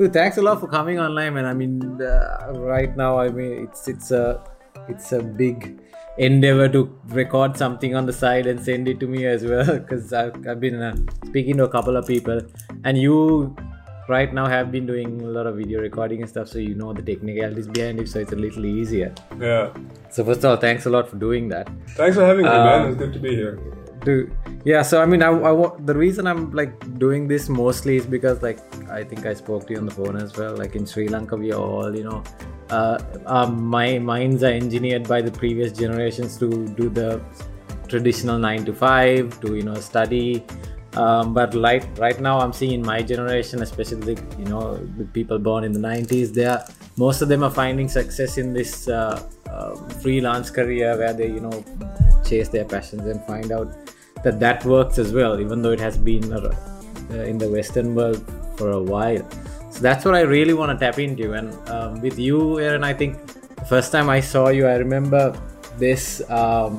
Dude, thanks a lot for coming online, man. I mean, uh, right now, I mean, it's it's a it's a big endeavor to record something on the side and send it to me as well because I've, I've been uh, speaking to a couple of people and you right now have been doing a lot of video recording and stuff so you know the technicalities behind it so it's a little easier Yeah. so first of all thanks a lot for doing that Thanks for having me, Um, man. It's good to be here. Do yeah so i mean I, I the reason i'm like doing this mostly is because like i think i spoke to you on the phone as well like in sri lanka we all you know uh, my minds are engineered by the previous generations to do the traditional 9 to 5 to you know study um, but like right now i'm seeing in my generation especially you know the people born in the 90s they are most of them are finding success in this uh, uh, freelance career where they you know chase their passions and find out that that works as well even though it has been uh, in the western world for a while. So that's what i really want to tap into. And um, with you aaron i think the first time i saw you i remember this um,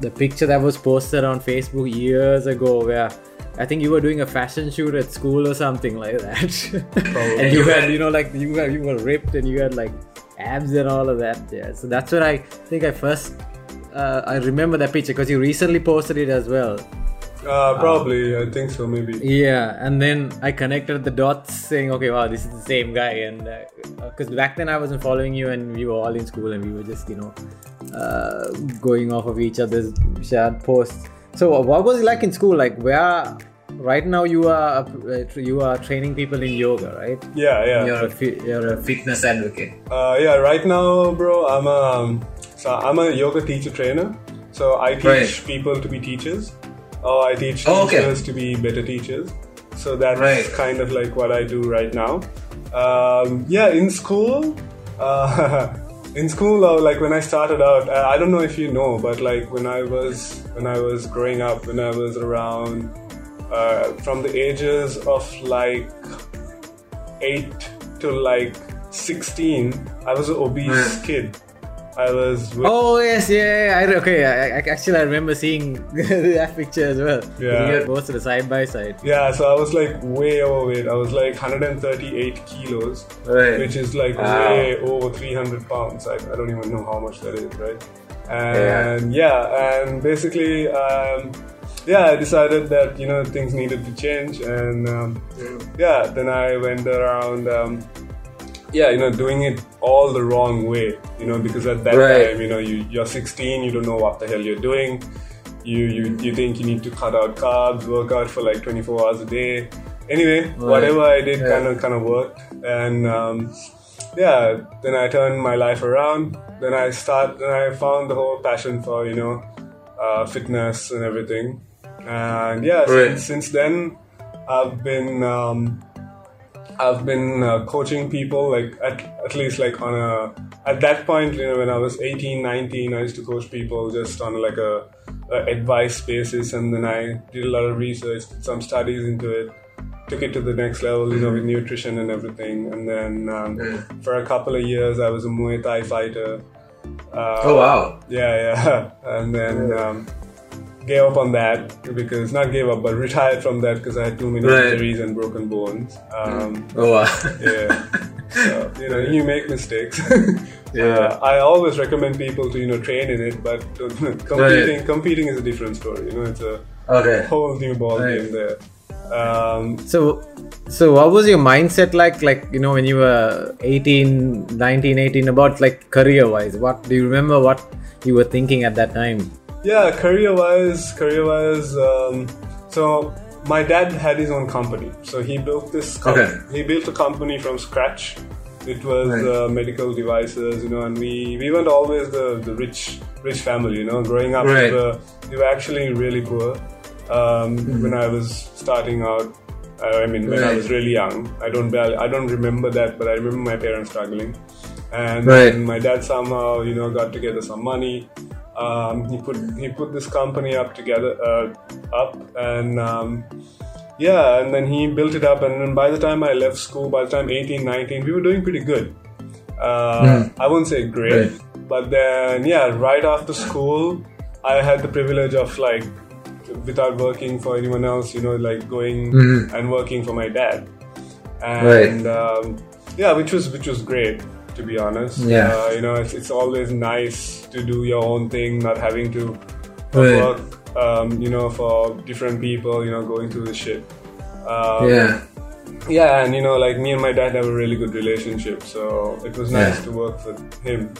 the picture that was posted on facebook years ago where I think you were doing a fashion shoot at school or something like that. and you had, you know, like you were you were ripped and you had like abs and all of that. Yeah. So that's what I think I first uh, I remember that picture because you recently posted it as well. Uh, probably, I think so, maybe. Yeah, and then I connected the dots, saying, "Okay, wow, this is the same guy." And because back then I wasn't following you, and we were all in school, and we were just, you know, uh, going off of each other's shared posts. So, what was it like in school? Like, where right now you are uh, you are training people in yoga, right? Yeah, yeah. You're a you're a fitness advocate. Uh, yeah, right now, bro, I'm a um, so I'm a yoga teacher trainer. So I teach Right. people to be teachers, or I teach Oh, okay. teachers to be better teachers. So that's Right. kind of like what I do right now. Um, yeah, in school, uh, in school, uh, like when I started out, uh, I don't know if you know, but like when I was when I was growing up, when I was around uh, from the ages of like eight to like sixteen, I was an obese kid. I was Oh yes, yeah, yeah. I, okay, I, I, actually I remember seeing that picture as well. Yeah. posted a side by side. yeah, so I was like way overweight. I was like 138 kilos, Right. which is like Wow. way over 300 pounds. I, I don't even know how much that is, right? And yeah, and basically, um, yeah, I decided that you know things needed to change, and um, yeah, then I went around. Um, yeah, you know, doing it all the wrong way, you know, because at that Right. time, you know, you, you're 16, you don't know what the hell you're doing. You, you, you think you need to cut out carbs, work out for like 24 hours a day. Anyway, whatever I did Yeah. kind of kind of worked, and um, yeah, then I turned my life around. Then I start, then I found the whole passion for you know uh, fitness and everything, and yeah, Right. since, since then I've been um, I've been uh, coaching people like at, at least like on a at that point you know when I was 18 19 I used to coach people just on like a, a advice basis. And then I did a lot of research did some studies into it took it to the next level you know with nutrition and everything. And then um, for a couple of years I was a Muay Thai fighter. Uh, Oh wow. yeah, yeah. And then um, gave up on that because not gave up, but retired from that because I had too many Right. injuries and broken bones. Um, Oh wow. yeah. So, you know, you make mistakes. Yeah. Uh, I always recommend people to you know train in it, but competing competing is a different story. You know, it's a okay. whole new ball Right. game there. Um, So, so what was your mindset like? Like you know, when you were 18, 19, 18, about like career wise. What do you remember? What you were thinking at that time? Yeah, career wise, career wise. Um, so my dad had his own company, so he built this. Com- Okay. He built a company from scratch. It was Right. uh, medical devices, you know, and we we weren't always the, the rich rich family, you know. Growing up, Right. we, were, we were actually really poor. Um, Mm-hmm. When I was starting out, I mean, when I was really young, I don't I don't remember that, but I remember my parents struggling. And Right. my dad somehow, you know, got together some money. Um, he put he put this company up together, uh, up, and um, yeah, and then he built it up. And then by the time I left school, by the time 18, 19, we were doing pretty good. Uh, I won't say great, Right. but then yeah, right after school, I had the privilege of like, without working for anyone else, you know, like going and working for my dad. and um, yeah, which was which was great to be honest. Yeah. Uh, you know, it's, it's always nice to do your own thing, not having to work, um, you know, for different people, you know, going through the shit. Um, yeah. yeah, and you know, like me and my dad have a really good relationship, so it was nice Yeah. to work for him.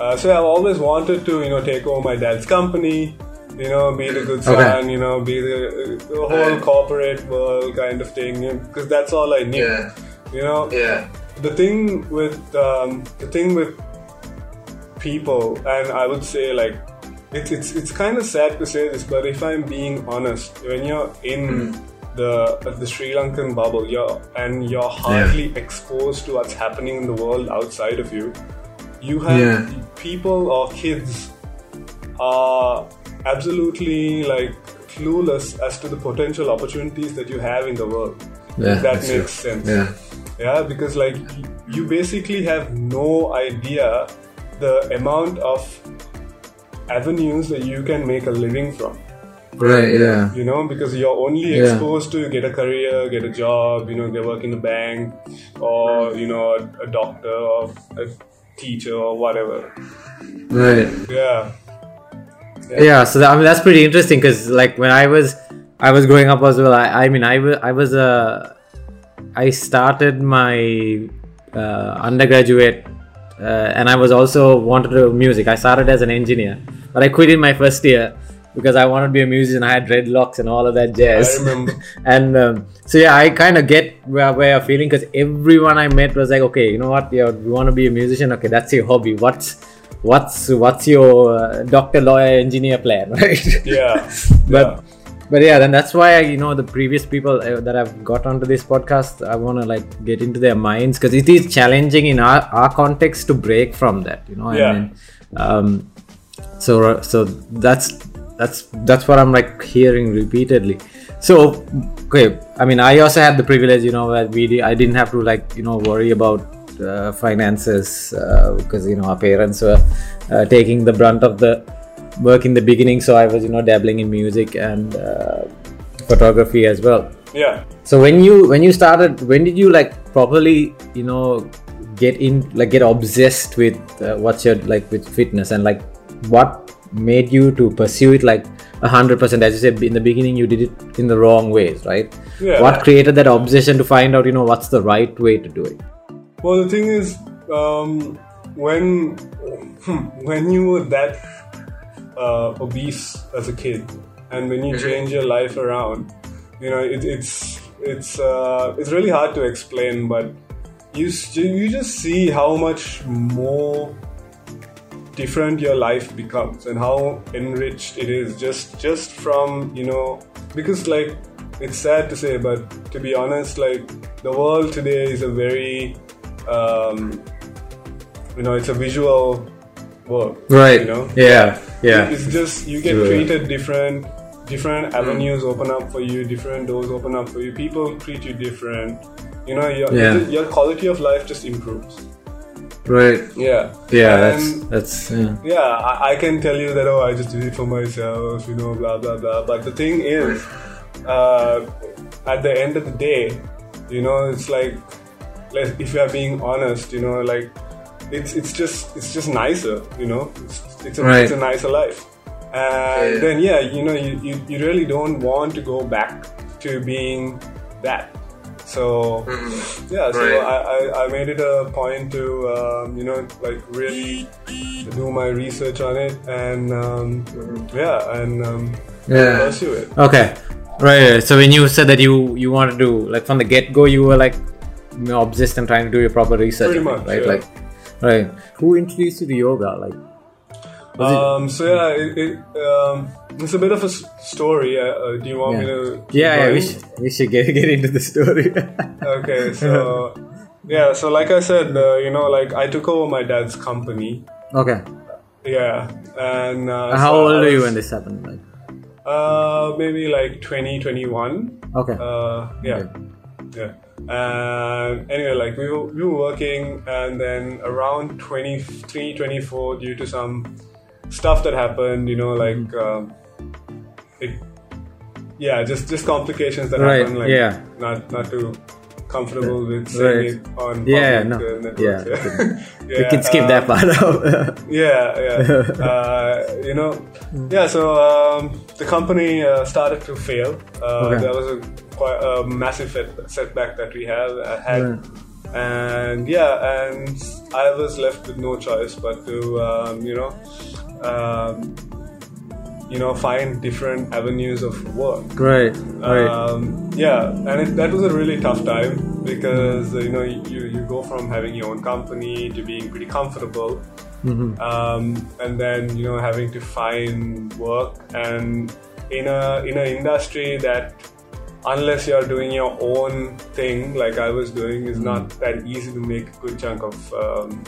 Uh, so I've always wanted to, you know, take over my dad's company, you know, be the good son, Okay. you know, be the, the whole corporate world kind of thing, because that's all I knew. You know, Yeah. The thing with um, the thing with people, and I would say like it's it's it's kind of sad to say this, but if I'm being honest, when you're in the the Sri Lankan bubble, you're and you're hardly exposed to what's happening in the world outside of you. You have Yeah. people or kids are absolutely like clueless as to the potential opportunities that you have in the world. Yeah, if that makes true. sense. Yeah. Yeah, because like you basically have no idea the amount of avenues that you can make a living from. Right. Yeah. You know, because you're only Yeah. exposed to get a career, get a job, you know, get work in the bank, or you know, a, a doctor or a teacher or whatever. Right. Yeah, yeah so that, i mean that's pretty interesting because like when i was i was growing up as well i, I mean i was i was uh, i started my uh, undergraduate uh, and i was also wanted to do music. I started as an engineer but i quit in my first year because i wanted to be a musician. I had dreadlocks and all of that jazz. I remember. and um, so yeah i kind of get where, where you're feeling because everyone i met was like okay you know what? Yeah, you want to be a musician? Okay that's your hobby. What's what's what's your uh, doctor lawyer engineer plan? Right? Yeah, but but yeah then that's why you know the previous people uh, that i've got onto this podcast i want to like get into their minds because it is challenging in our, our context to break from that you know Yeah. I mean, um so so that's that's that's what i'm like hearing repeatedly so okay i mean i also had the privilege you know that we i didn't have to like you know worry about uh, finances uh, because you know our parents were uh, taking the brunt of the work in the beginning so i was you know dabbling in music and uh, photography as well. Yeah. so when you when you started when did you like properly you know get in like get obsessed with uh, what's your like with fitness? And like what made you to pursue it like a hundred percent? As you said in the beginning you did it in the wrong ways right? Yeah. what created that obsession to find out you know what's the right way to do it? Well, the thing is, um, when when you were that uh, obese as a kid, and when you change your life around, you know, it, it's it's uh, it's really hard to explain, but you you just see how much more different your life becomes and how enriched it is just just from you know because like it's sad to say but to be honest like the world today is a very um, you know it's a visual world right. you know? Yeah yeah. It's just you get treated different different avenues open up for you different doors open up for you. People treat you different. You know your, Yeah. your quality of life just improves. Right. Yeah. Yeah that's that's yeah. yeah, I, I can tell you that oh, I just did it for myself, you know, blah blah blah. But the thing is, uh, at the end of the day, you know, it's like, like if you are being honest, you know, like it's it's just it's just nicer, you know, it's it's a, Right. it's a nicer life. And Yeah. then yeah, you know, you, you, you really don't want to go back to being that. So yeah, so Right. I, I, I made it a point to um, you know like really do my research on it and um, yeah and um, Yeah. pursue it. Okay, right, right. So when you said that you you want to do like from the get go, you were like you know, obsessed and trying to do your proper research, Pretty much, right? yeah. Like, right. Who introduced you to yoga? Like, Um, so yeah, it, it, um, it's a bit of a story. Uh, uh, do you want me to? yeah, yeah, we should, we should get get into the story. Okay, so yeah, so like I said, uh, you know, like I took over my dad's company. okay. Yeah, and uh, How so old I are you was, when this happened? Like, Uh, maybe like twenty twenty one. okay. Uh, yeah, yeah. And anyway, like we were, we were working, and then around 23, 24, due to some stuff that happened, you know, like um, it, yeah, just just complications that Right, happened. Like, yeah. Not not to comfortable with saying Right. it on Yeah, no. networks. Yeah, yeah. we can skip uh, that part out. yeah, yeah. uh, you know, yeah. So um, the company uh, started to fail. Uh, Okay. There was a quite a massive setback that we have uh, had, Right. and yeah, and I was left with no choice but to um, you know, um, you know, find different avenues of work. right, right. Um, yeah, and it, that was a really tough time because you know you, you go from having your own company to being pretty comfortable, Mhm. um, and then you know having to find work and in a in an industry that unless you're doing your own thing like I was doing is not that easy to make a good chunk of um,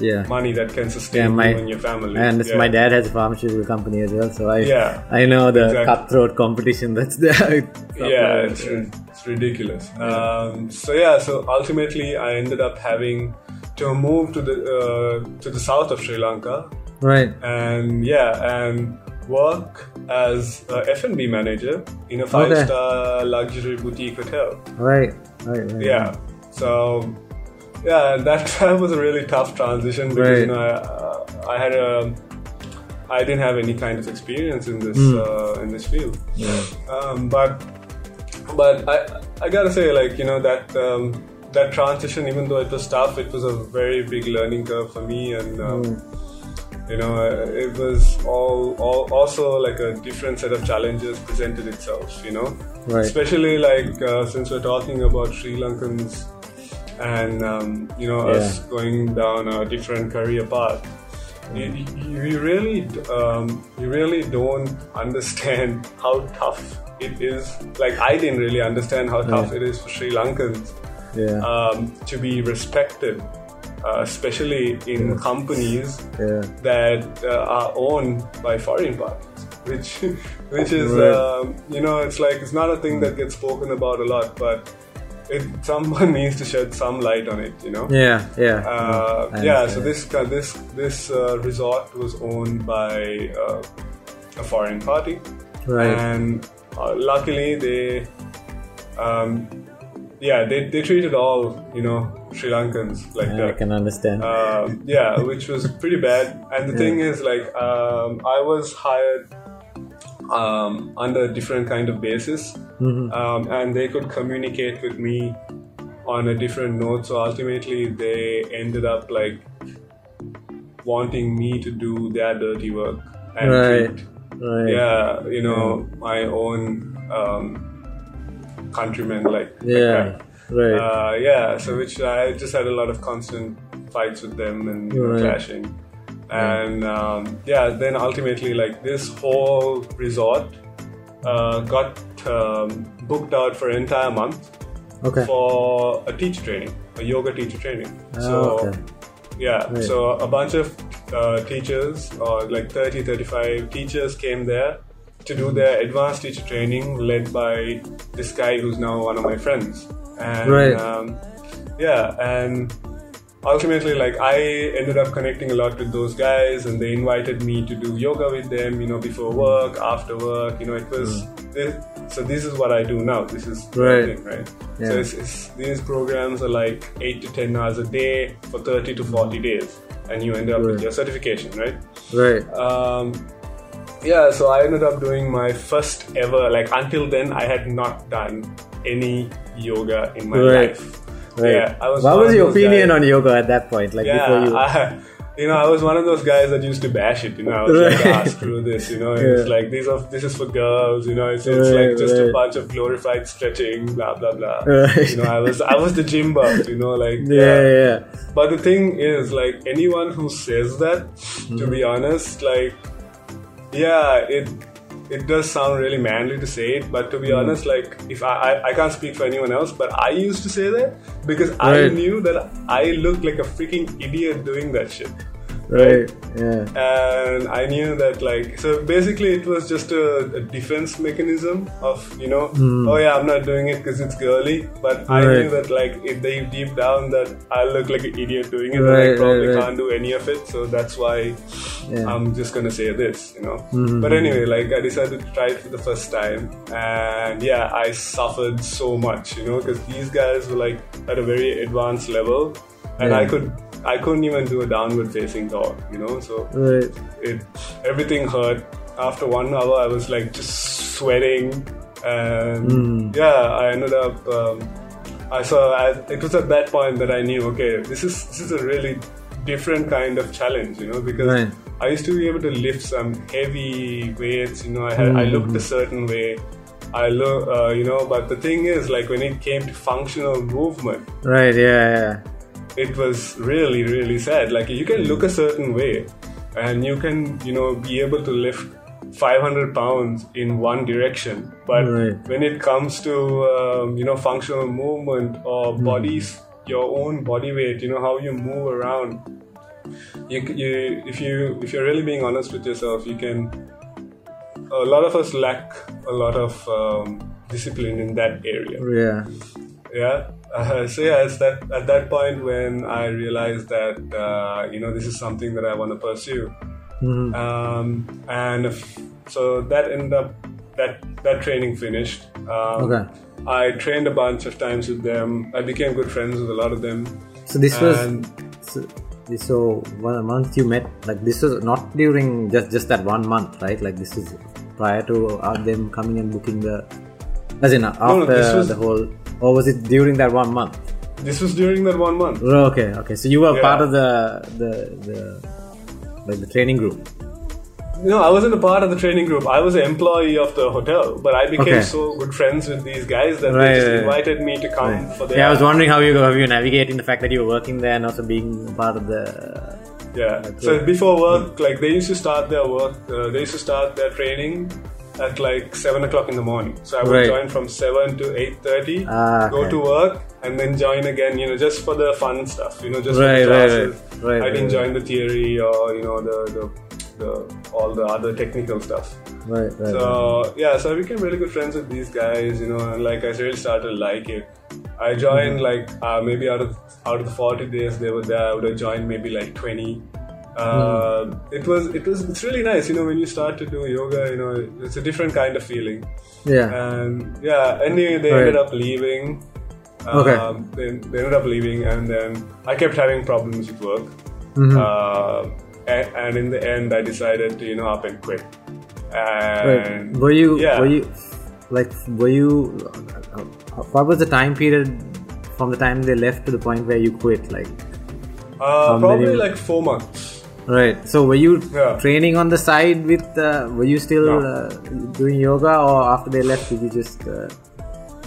yeah. money that can sustain Yeah, my- you and your family. And Yeah. my dad has a pharmaceutical company as well, so I Yeah, I know the exactly. cutthroat competition that's there. yeah, it's, it's ridiculous. Um, so yeah, so ultimately I ended up having to move to the uh, to the south of Sri Lanka, right. and yeah, and work as a F&B manager in a five-star luxury boutique hotel. Right, right, right. Yeah, so yeah, that that was a really tough transition because Right. you know I, uh, I had a I didn't have any kind of experience in this Hmm. uh, in this field. Yeah. Um, but but I I gotta say like you know that um, that transition even though it was tough it was a very big learning curve for me and um, you know uh, it was all, all also like a different set of challenges presented itself you know Right. especially like uh, since we're talking about Sri Lankans and um, you know us going down a different career path you, you you really um, you really don't understand how tough it is like I didn't really understand how tough Yeah. it is for Sri Lankans Yeah. um, to be respected uh, especially in companies yeah. that uh, are owned by foreign parties, which which is Right. um, you know it's like it's not a thing that gets spoken about a lot, but it someone needs to shed some light on it, you know. Yeah, yeah. Uh, I yeah, so this uh, this this uh, resort was owned by uh, a foreign party, Right. and uh, luckily they, um, yeah, they, they treated all you know Sri Lankans like I that can understand. um, yeah, which was pretty bad. And the thing is, like, um, I was hired um, under a different kind of basis, Mhm. um, and they could communicate with me on a different note. So ultimately, they ended up like wanting me to do their dirty work and Right. treat, right. yeah, you know, my own um, countrymen like like Yeah. that. Right. Uh, yeah, so which I just had a lot of constant fights with them and Right. clashing. And um, yeah, then ultimately, like this whole resort uh, got um, booked out for an entire month okay. for a teacher training, a yoga teacher training. Oh, so okay. yeah, Right. so a bunch of uh, teachers, or like 30, 35 teachers came there to do their advanced teacher training led by this guy who's now one of my friends. And Right. um, yeah, and ultimately, like I ended up connecting a lot with those guys, and they invited me to do yoga with them, you know, before mm. work, after work, you know, it was. Mm. This, so this is what I do now. This is. Right. thing, right? Yeah. So it's, it's, these programs are like eight to ten hours a day for thirty to forty mm. days, and you end up with your certification, right? Right. Um, yeah, so I ended up doing my first ever. Like until then, I had not done any yoga in my Right. life. Right. Yeah, I was what was your opinion guys- on yoga at that point? Like before yeah, you. I, you know, I was one of those guys that used to bash it. You know, I was like, ah, screw this. You know, it's like these are this is for girls. You know, it's, it's Right, like just a bunch of glorified stretching, blah blah blah. Right. You know, I was I was the gym buff. You know, like yeah, yeah. But the thing is, like anyone who says that, Mm-hmm. to be honest, like yeah, it it does sound really manly to say it, but to be Mm-hmm. honest, like if I, I I can't speak for anyone else, but I used to say that because I knew that I looked like a freaking idiot doing that shit. Right. Yeah. and I knew that like so basically it was just a, a defense mechanism of you know oh yeah I'm not doing it because it's girly but I Hmm. Knew that like if they deep down that I look like an idiot doing it and Right, I probably right. can't do any of it so that's why Yeah. I'm just gonna say this you know Mhm. but anyway like I decided to try it for the first time and yeah I suffered so much you know because these guys were like at a very advanced level and I could I couldn't even do a downward facing dog you know so Right. it everything hurt after one hour i was like just sweating and Mm. yeah i ended up um, i saw I, it was at that point that i knew okay this is this is a really different kind of challenge you know because Right. i used to be able to lift some heavy weights you know i had i looked Mm. a certain way i look uh, you know but the thing is like when it came to functional movement Right. Yeah. Yeah. It was really really sad. Like you can look a certain way and you can you know be able to lift 500 pounds in one direction. But Right. when it comes to um, you know functional movement or bodies your own body weight you know how you move around you, you if you if you're really being honest with yourself you can a lot of us lack a lot of um, discipline in that area. Yeah. yeah uh, so yeah it's that at that point when i realized that uh, you know this is something that i want to pursue. Mhm. um, and if, so that ended up that that training finished. Um, Okay. i trained a bunch of times with them. I became good friends with a lot of them. So this was And- so, so one month you met like this was not during just just that one month right? Like this is prior to uh, them coming and booking the as in uh, no, after this was- the whole or was it during that one month this was during that one month Oh, okay okay so you were Yeah. part of the the the like the training group no i wasn't a part of the training group i was an employee of the hotel but i became Okay. so good friends with these guys that Right, they just right. invited me to come for their yeah i was wondering how you how you navigating the fact that you were working there and also being part of the Yeah. So before work, like they used to start their work, uh, they used to start their training at like seven o'clock in the morning. So I would Right. join from seven to eight thirty, Ah, go to work, and then join again. You know, just for the fun stuff. You know, just Right, for the classes. right. Right, I didn't join the theory or you know the the, the all the other technical stuff. right right So yeah, so I became really good friends with these guys, you know, and like I really started to like it. I joined Mm-hmm. like uh, maybe out of out of the forty days they were there, I would have joined maybe like twenty. Uh, Mm-hmm. It was it was it's really nice, you know, when you start to do yoga, you know, it's a different kind of feeling. yeah And yeah, anyway, they Right. ended up leaving. Um, Okay. They, they ended up leaving, and then I kept having problems with work. Mhm. Uh, and, and in the end, I decided to you know up and quit. Right. And Were you yeah. were you like were you what was the time period from the time they left to the point where you quit like Uh, probably many- like four months. Right so were you Yeah. training on the side with uh, were you still No. uh, doing yoga or after they left did you just uh,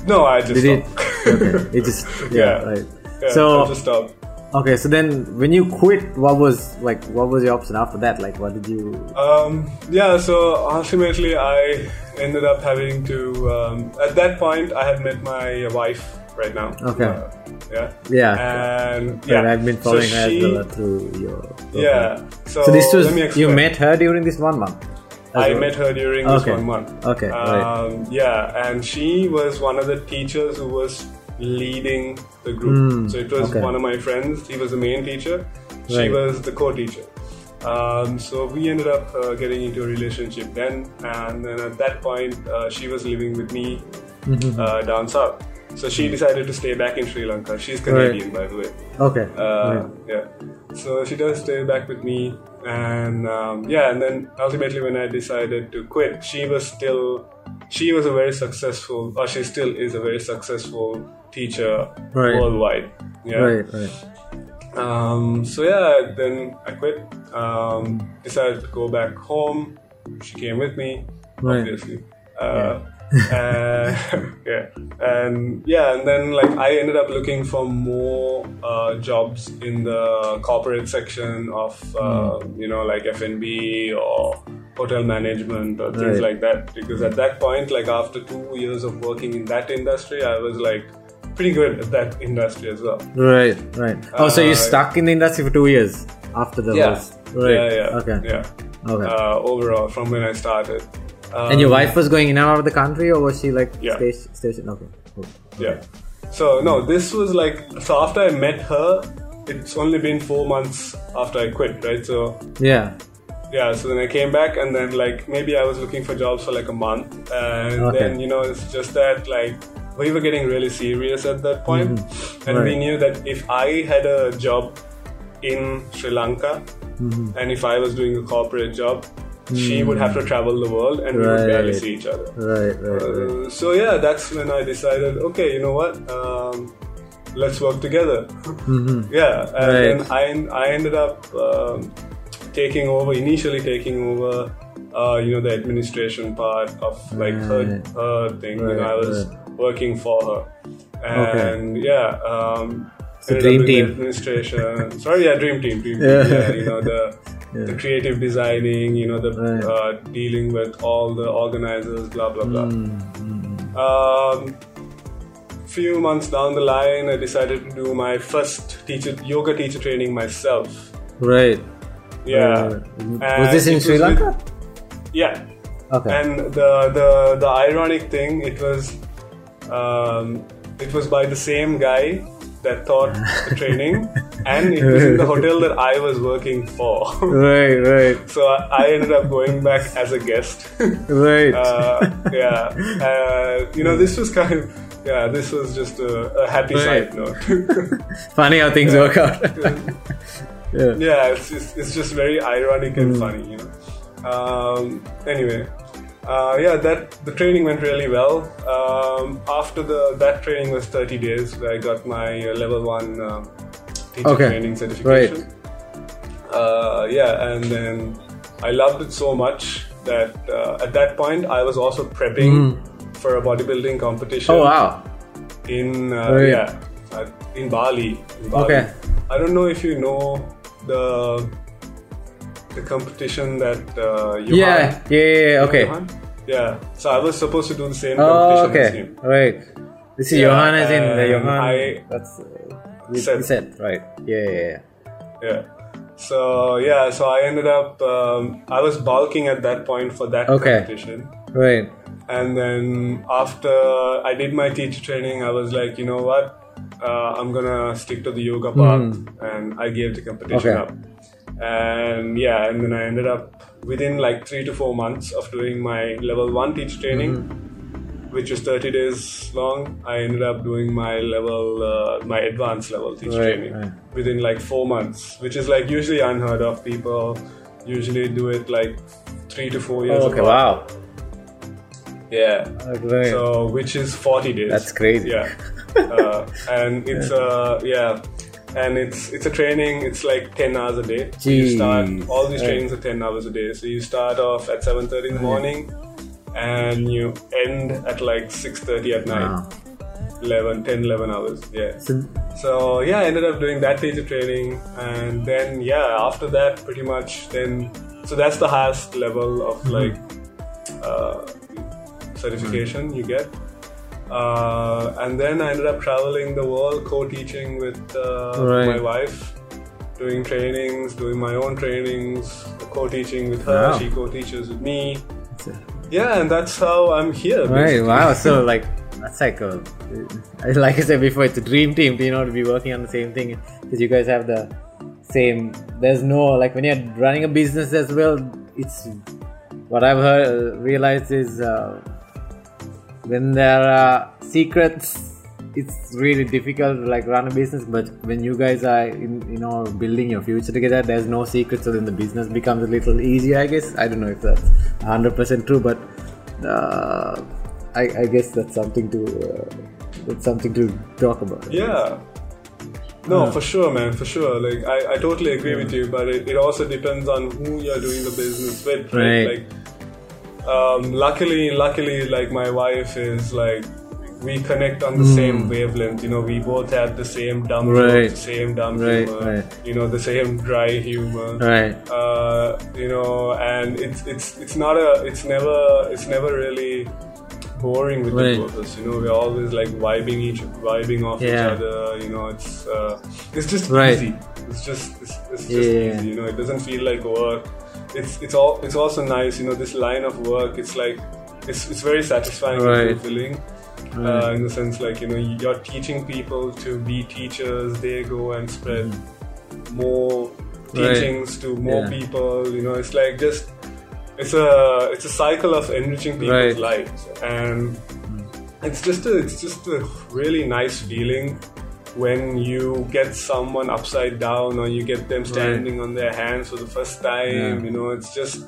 No, I just did it okay it just yeah, Yeah. right Yeah, so I just stopped. okay so then when you quit what was like what was your option after that like what did you Um, yeah, so ultimately, I ended up having to. Um, at that point, I had met my wife right now. Okay. Uh, yeah. Yeah. And yeah, I've been So following her as she- through your profile. Yeah. So, so this was let me you met her during this one month I well? met her during this Okay. one month. Okay, right. Um, Yeah, and she was one of the teachers who was leading the group. Mm, so it was okay. one of my friends. He was the main teacher. She Right. was the co-teacher. Um, so we ended up uh, getting into a relationship then, and then at that point, uh, she was living with me Mhm. uh, down south. So she decided to stay back in Sri Lanka. She's Canadian, by the way. okay Uh, right. Yeah. So she does stay back with me, and um, yeah, and then ultimately when I decided to quit, she was still, she was a very successful, or she still is a very successful teacher Right. worldwide. Yeah. right right Um, so yeah, then I quit. Um, decided to go back home. She came with me, Right. obviously. Uh, uh, yeah, and yeah, and then like I ended up looking for more uh, jobs in the corporate section of uh, Hmm. you know like F and B or hotel management or things Right. like that. Because at that point, like after two years of working in that industry, I was like pretty good at that industry as well. Right, right. Oh, so you Uh, stuck in the industry for two years after the Yeah. whole Right. Yeah, yeah, Okay. yeah. Okay. Uh, overall, from when I started. Um, and your wife was going in and out of the country, or was she like Yeah. station? station? Okay. Cool. Yeah. So no, this was like so after I met her, it's only been four months after I quit, right? So Yeah. yeah, so then I came back and then like maybe I was looking for jobs for like a month and Okay. then you know it's just that like we were getting really serious at that point Mm-hmm. and we knew that if I had a job in Sri Lanka Mm-hmm. and if I was doing a corporate job, she would have to travel the world and we would barely. See each other. Right. Right. right. Uh, so yeah, that's when I decided, okay, you know what, um, let's work together. Mhm. yeah, and Right. I, I ended up um, taking over, initially taking over, uh, you know, the administration part of like her, Right. her thing. you know, I Right, was working for her, and yeah. Um, ended up dream team. Administration. Sorry, yeah, dream team, dream team. Yeah. Yeah, you know the Yeah. the creative designing, you know the Right. uh, dealing with all the organizers, blah blah blah. Mm, mm. Um, few months down the line, I decided to do my first teacher yoga teacher training myself. Right. Yeah, And was this in Sri was with- Lanka? yeah. Okay. And the the the ironic thing, it was um, it was by the same guy that taught the training, and it was in the hotel that I was working for. right. Right. so I, ended up going back as a guest. Right. uh, yeah, uh, you know, this was kind of yeah, this was just a, a happy Right. side note. Funny how things work out. yeah. yeah, it's just, it's just very ironic and Hmm. funny, you know. Um, anyway, uh, yeah, that the training went really well. Um, after the that training was 30 days, where I got my uh, level one um, teacher Okay. training certification. Uh, yeah, and then I loved it so much that uh, at that point I was also prepping for a bodybuilding competition. Oh wow. in uh, Right. yeah uh, in Bali. in Bali. Okay. I don't know if you know the the competition that uh, Johan, Yeah. Yeah. Yeah. yeah, Okay. Johan? Yeah. So I was supposed to do the same Oh, competition as okay. him. Right. This is Yeah, Johan as in the Johan. I that's said- you said right. Yeah. Yeah. yeah. Yeah. So yeah, so I ended up um, I was bulking at that point for that Okay. competition. Right. And then after I did my teacher training, I was like, you know what? Uh, I'm gonna stick to the yoga path, and I gave the competition. Okay. up. And yeah, and then I ended up within like three to four months of doing my level one teacher training, Mm-hmm. Which was 30 days long. I ended up doing my level, uh, my advanced level teacher Right, training right. within like four months, which is like usually unheard of. People usually do it like three to four years. Oh, okay. Wow. Yeah. Right. So, which is 40 days. That's crazy. Yeah. uh, and it's uh yeah. And it's it's a training. It's like ten hours a day. So you start all these trainings are ten hours a day. So you start off at seven thirty in the morning, and you end at like six thirty at night. Wow. 11, 10, 11 hours. Yeah. So, So yeah, I ended up doing that teacher training, and then yeah, after that, pretty much then. So that's the highest level of Mm-hmm. like uh, certification you get. Uh, and then I ended up traveling the world, co-teaching with uh, Right. my wife, doing trainings, doing my own trainings, co-teaching with her. Wow. She co-teaches with me. Yeah, and that's how I'm here. right. basically. Wow. So like that's like a like I said before, it's a dream team. You know, to be working on the same thing because you guys have the same. There's no like when you're running a business as well. It's what I've heard realized is uh, when there are secrets. It's really difficult to like run a business, but when you guys are in, you know building your future together, there's no secret, so then the business becomes a little easier. I guess I don't know if that's 100 percent true, but uh, I, I guess that's something to uh, that's something to talk about. Yeah. No, for sure, man, for sure. Like, I, I totally agree with you, but it, it also depends on who you're doing the business with, right? Right. Like, um, luckily, luckily, like my wife is like, we connect on the Hmm. same wavelength. You know, we both have the same dumb Right. jokes, same dumb Right, humor. right. You know, the same dry humor. Right. Uh, you know, and it's it's it's not a it's never it's never really boring with Right. the two of us. You know, we're always like vibing each vibing off each other. You know, it's uh, it's just Right. easy. It's just it's, It's just Yeah. easy, you know. It doesn't feel like work. It's it's all it's also nice, you know. This line of work, it's like it's it's very satisfying Right. and fulfilling. Uh, in the sense, like you know, you're teaching people to be teachers. They go and spread more Mm-hmm. Right. teachings to more Yeah. people. You know, it's like just it's a it's a cycle of enriching people's Right. lives, and it's just a it's just a really nice feeling when you get someone upside down or you get them standing on their hands for the first time. Yeah. You know, it's just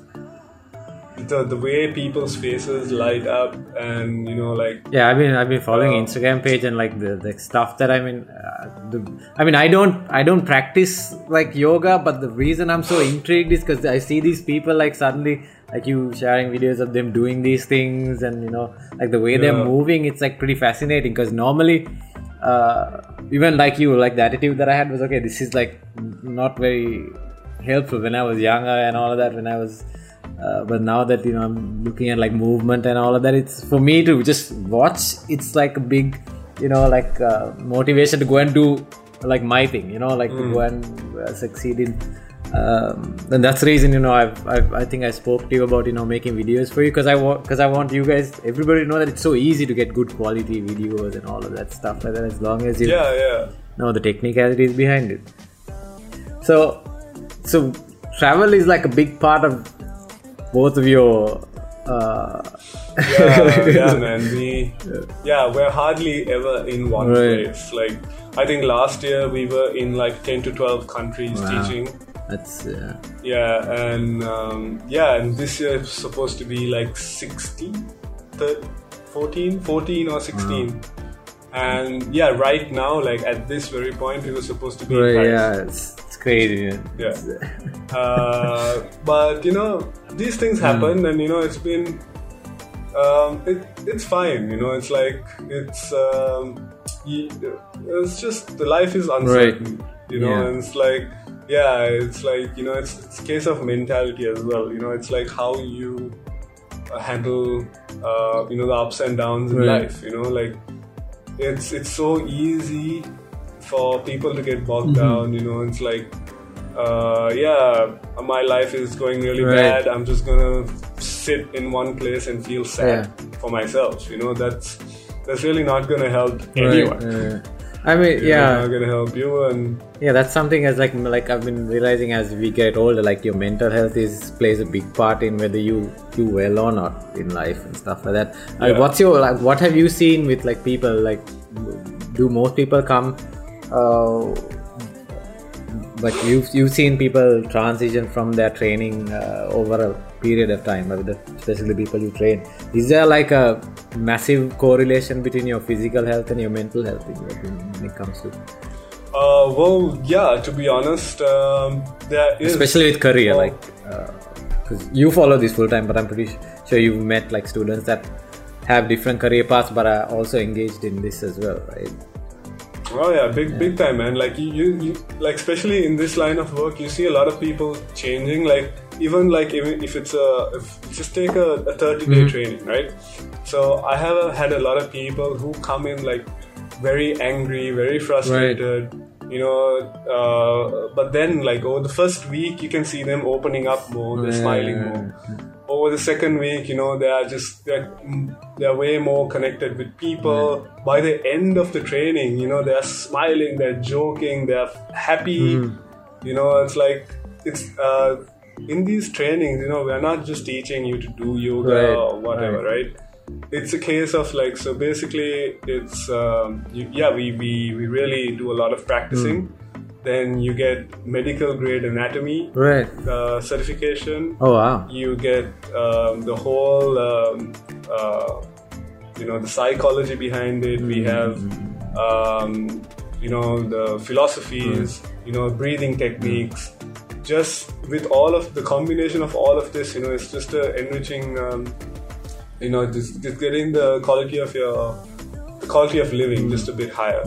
the the way people's faces light up, and you know, like Yeah, I've been I've been following Uh, Instagram page and like the, the stuff that I mean, uh, the, I mean I don't I don't practice like yoga, but the reason I'm so intrigued is because I see these people like suddenly like you sharing videos of them doing these things and you know like the way they're moving, it's like pretty fascinating because normally. Uh, even like you, like the attitude that I had was okay. This is like not very helpful when I was younger and all of that. When I was uh, but now that you know I'm looking at like movement and all of that, it's for me to just watch. It's like a big, you know, like uh, motivation to go and do like my thing. You know, like to go and uh, succeed in. Um, and that's the reason you know I've, I've I think I spoke to you about you know making videos for you because I want because I want you guys everybody to know that it's so easy to get good quality videos and all of that stuff like that as long as you yeah, yeah. know the technicalities behind it. So, so travel is like a big part of both of your. Uh, yeah, yeah, man. We, yeah, we're hardly ever in one Right. place. Like, I think last year we were in like 10 to 12 countries Wow. teaching. That's uh, Yeah, and um, yeah, and this year it's supposed to be like 16, 13, 14, 14 or 16. And yeah, right now, like at this very point, we were supposed to be in right, yeah, it's crazy. Man. Yeah. uh, but you know these things happen and you know it's been um, it, it's fine you know it's like it's um, it's just the life is uncertain you know Yeah. and it's like yeah it's like you know it's, it's a case of mentality as well you know it's like how you uh, handle uh, you know the ups and downs in Right. life you know like it's it's so easy for people to get bogged Mm-hmm. down you know it's like uh, yeah my life is going really Right. bad i'm just gonna sit in one place and feel sad for myself you know that's that's really not gonna help anyone Right, uh, I mean, It's yeah, not gonna help you and yeah. That's something as like like I've been realizing as we get older, like your mental health is plays a big part in whether you do well or not in life and stuff like that. Uh, Yeah. what's your like? What have you seen with like people? Like, do most people come? Uh, but you've you've seen people transition from their training uh, over a period of time, uh, especially people you train. Is there like a massive correlation between your physical health and your mental health in your opinion when it comes to, uh, well yeah to be honest um, there is especially with career, Oh. like because you follow this full time, but I'm pretty sure you've met like students that have different career paths but are also engaged in this as well, right? Oh yeah, big big time, man. Like you, you, you, like especially in this line of work, you see a lot of people changing. Like even like even if it's a if, just take a, a 30 day training, right? So I have had a lot of people who come in like very angry, very frustrated. You know, uh, but then like over the first week, you can see them opening up more, they're smiling more over the second week, you know, they are just they're they're way more connected with people. By the end of the training, you know, they are smiling, they're joking, they're happy. You know, it's like it's uh, in these trainings. You know, we are not just teaching you to do yoga Right, or whatever, right? It's a case of like so. Basically, it's um, you, yeah. We, we we really do a lot of practicing. Then you get medical grade anatomy Right. uh, certification. Oh wow. you get um, the whole um, uh, you know the psychology behind it. We have um, you know the philosophies you know breathing techniques. Just with all of the combination of all of this you know it's just a enriching um, you know just, just getting the quality of your the quality of living just a bit higher.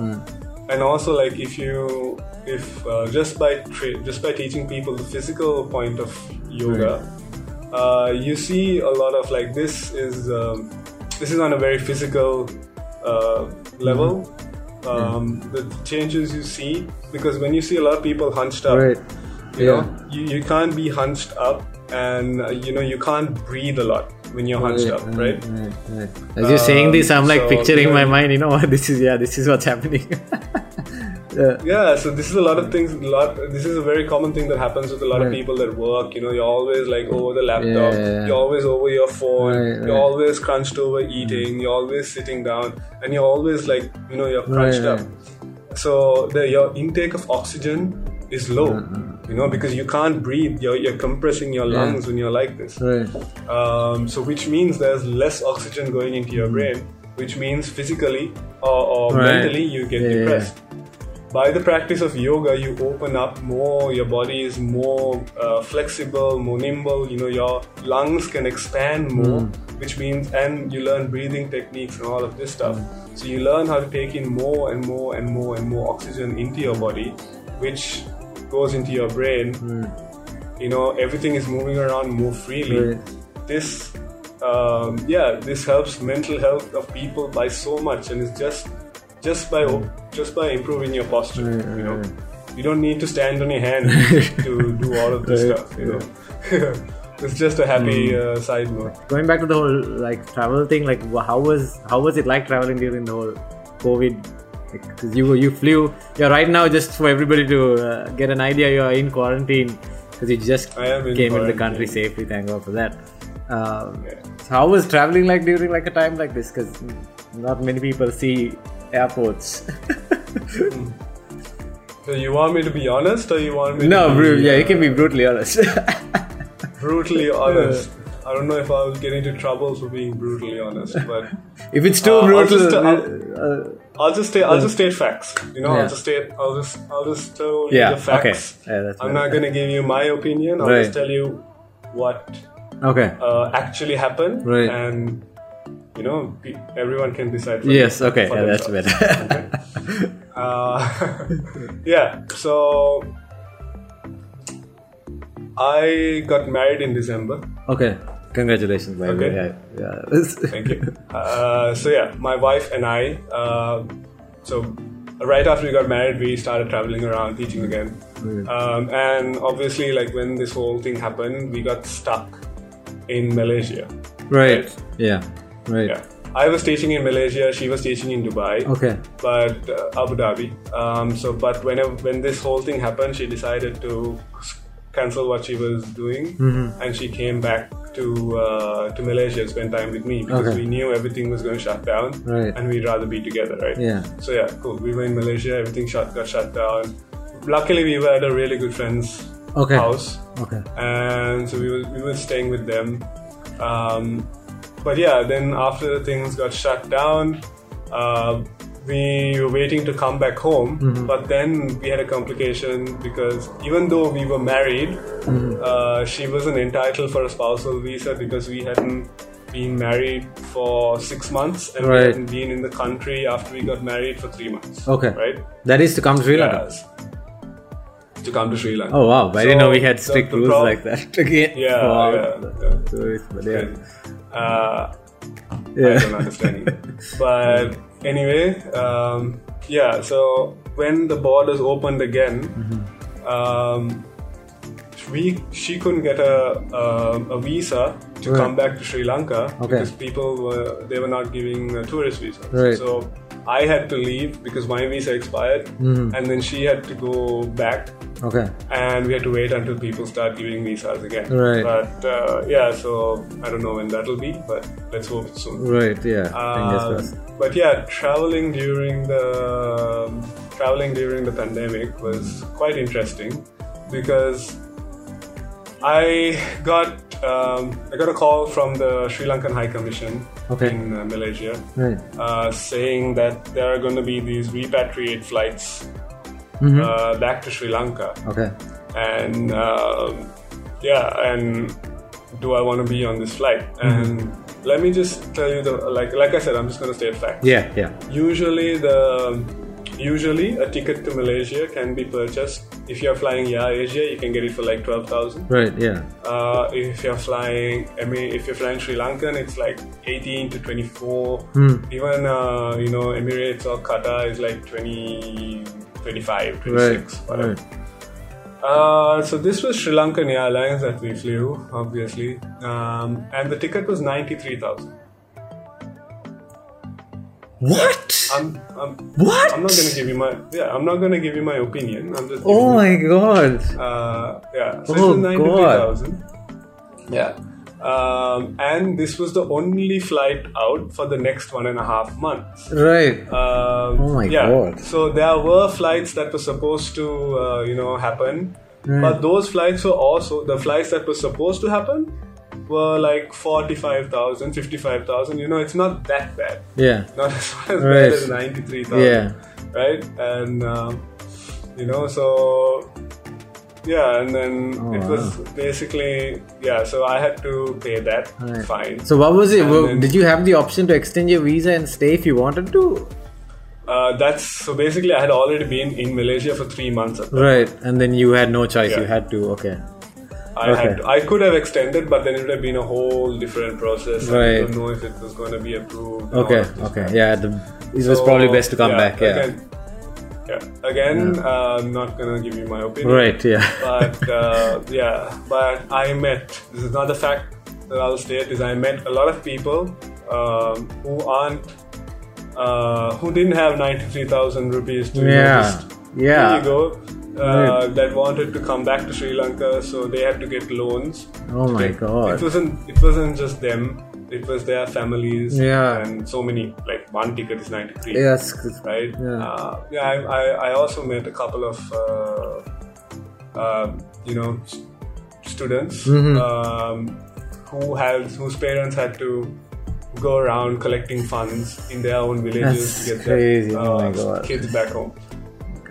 And also like if you if uh, just by tra- just by teaching people the physical point of yoga uh, you see a lot of like this is um, this is on a very physical uh, level um, the changes you see because when you see a lot of people hunched up Right. You Yeah. know, you, you can't be hunched up, and uh, you know you can't breathe a lot when you're hunched up, right? right, right. As you're saying this, I'm like so, picturing my mind. You know? This is yeah. This is what's happening. yeah. Yeah, so this is a lot of things. A lot. This is a very common thing that happens with a lot of people that work. You know, you're always like over the laptop. Yeah. You're always over your phone. Right, you're right. always crunched over eating. You're always sitting down, and you're always like, you know, you're crunched Right, up. So the your intake of oxygen is low. Mm-hmm. You know, because you can't breathe. You're you're compressing your lungs when you're like this. Right. Um, so which means there's less oxygen going into your brain, which means physically or, or Right. mentally you get depressed. By the practice of yoga, you open up more. Your body is more uh, flexible, more nimble. You know, your lungs can expand more, which means, and you learn breathing techniques and all of this stuff. So you learn how to take in more and more and more and more oxygen into your body, which goes into your brain. You know, everything is moving around more freely Right. this um, yeah this helps mental health of people by so much and it's just just by just by improving your posture Right, you know you don't need to stand on your hand to do all of this Right, stuff you know it's just a happy Hmm. uh, side note Going back to the whole like travel thing, like how was how was it like traveling during the whole COVID? Because you you flew. Yeah, right now just for everybody to uh, get an idea, you are in quarantine because you just in came in the country safely. Thank God for that. Um, Yeah. so how was traveling like during like a time like this? Because not many people see airports. so you want me to be honest or you want me no, to bro, yeah, you uh, can be brutally honest. brutally honest I don't know if I'll get into trouble for being brutally honest, but if it's too Uh, I'll brutal, just, uh, uh, I'll just state I'll just state facts. You know, Yeah. I'll just state I'll just I'll just tell you yeah, the facts. okay, yeah, I'm not gonna give you my opinion. I'll Right. just tell you what okay. uh, actually happened, Right. and you know everyone can decide. For Yes, okay, yeah, that's better. Uh, yeah, so I got married in December. okay, congratulations, by the way. Okay. Yeah, yeah. Thank you. Uh, so yeah, my wife and I. Uh, so right after we got married, we started traveling around teaching again. Um, and obviously, like when this whole thing happened, we got stuck in Malaysia. right. Yeah. Right. Yeah, I was teaching in Malaysia. She was teaching in Dubai. Okay. but uh, Abu Dhabi. Um, so, but whenever when this whole thing happened, she decided to cancel what she was doing, Mm-hmm. and she came back to uh, to Malaysia, spend time with me because Okay. we knew everything was going to shut down, Right. and we'd rather be together, right? Yeah. So yeah, cool. We were in Malaysia. Everything shut got shut down. Luckily, we were at a really good friend's Okay. house Okay. and so we were, we were staying with them. Um, but yeah, then after things got shut down, uh, we were waiting to come back home. But then we had a complication because even though we were married, uh, she wasn't entitled for a spousal visa because we hadn't been married for six months and we hadn't been in the country after we got married for three months. Okay. Right? That is to come to Sri Lanka. Yes. To come to Sri Lanka. Oh wow! I didn't know we had strict the- the rules prob- like that. Yeah, all yeah, yeah. tourists, but yeah. Uh, Yeah. I don't understand it. But anyway, um, yeah. So when the borders opened again, um, we she couldn't get a um, a visa to Right. come back to Sri Lanka Okay. because people were they were not giving tourist visas. Right. So I had to leave because my visa expired, Mm-hmm. and then she had to go back Okay. and we had to wait until people start giving visas again. Right. But uh, yeah, so I don't know when that'll be, but let's hope it's soon. Right. Yeah. Crossed. but yeah, traveling during the traveling during the pandemic was quite interesting because I got um, I got a call from the Sri Lankan High Commission Okay. in uh, Malaysia uh, saying that there are going to be these repatriate flights Mhm. uh, back to Sri Lanka Okay. and um, yeah and do i want to be on this flight and let me just tell you the like like i said i'm just going to state facts Yeah. Yeah. usually the usually a ticket to malaysia can be purchased if you're flying AirAsia you can get it for like 12000 Right. Yeah. uh, if you're flying i mean if you're flying sri lankan it's like 18 to 24 Hmm. even uh, you know emirates or qatar is like 20 25 26 Right. whatever Right. Uh, so this was Sri Lankan Airlines that we flew, obviously, um, and the ticket was ninety three thousand. What? I'm, I'm, What? I'm not gonna give you my yeah. I'm not gonna give you my opinion. I'm just. Oh giving my god. Uh, yeah. So Oh, it was ninety three thousand. Yeah. Um, and this was the only flight out for the next one and a half months. Right. Um, Oh my yeah. God. So there were flights that were supposed to, uh, you know, happen, Hmm. but those flights were also the flights that were supposed to happen were like 45,000, 55,000. You know, it's not that bad. Yeah. Not as, as Right. bad as 93,000. Yeah. Right? And, um, you know, so. Yeah, and then Oh, it was basically yeah. So I had to pay that Right. fine. So what was it? Well, then- Did you have the option to extend your visa and stay if you wanted to? Uh, that's so basically I had already been in Malaysia for three months. Right. And then you had no choice. Yeah. You had to. Okay. I Okay. had I could have extended, but then it would have been a whole different process. I Right. don't know if it was going to be approved. Okay. Okay. stuff. Yeah. The, it was So, probably best to come back. Yeah. Again, yeah. Again, uh, I'm not gonna give you my opinion. Right. Yeah. But uh, yeah, but I met. This is another fact that I'll state is I met a lot of people um, who aren't. Uh, who didn't have 93,000 rupees to Yeah. just Yeah. There you go. Uh, That wanted to come back to Sri Lanka, so they had to get loans. Oh my It god. wasn't. It wasn't just them. It was their families. Yeah. And so many. Like one ticket is ninety three. Yes. Right. Yeah. Uh, yeah. I, I, I also met a couple of uh, uh, you know students Mhm. um, who had whose parents had to go around collecting funds in their own villages That's to get their Oh uh, kids back home.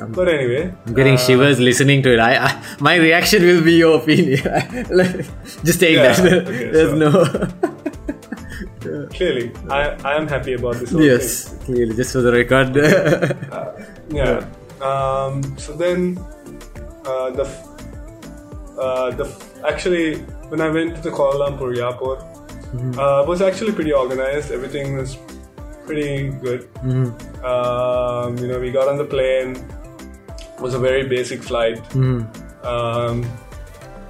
I'm- But anyway, I'm getting uh, shivers listening to it. I, I my reaction will be your opinion. Just take Yeah, that. okay, There's so- no. Clearly, I, I am happy about this. Yes, clearly, just for the record. Thing. Yeah. Um, so then, uh, the f- uh, the f- actually when I went to the Kuala Lumpur airport, Mm-hmm. uh, it was actually pretty organized. Everything was pretty good. Mhm, Um, you know, we got on the plane. Was a very basic flight. mhm. um,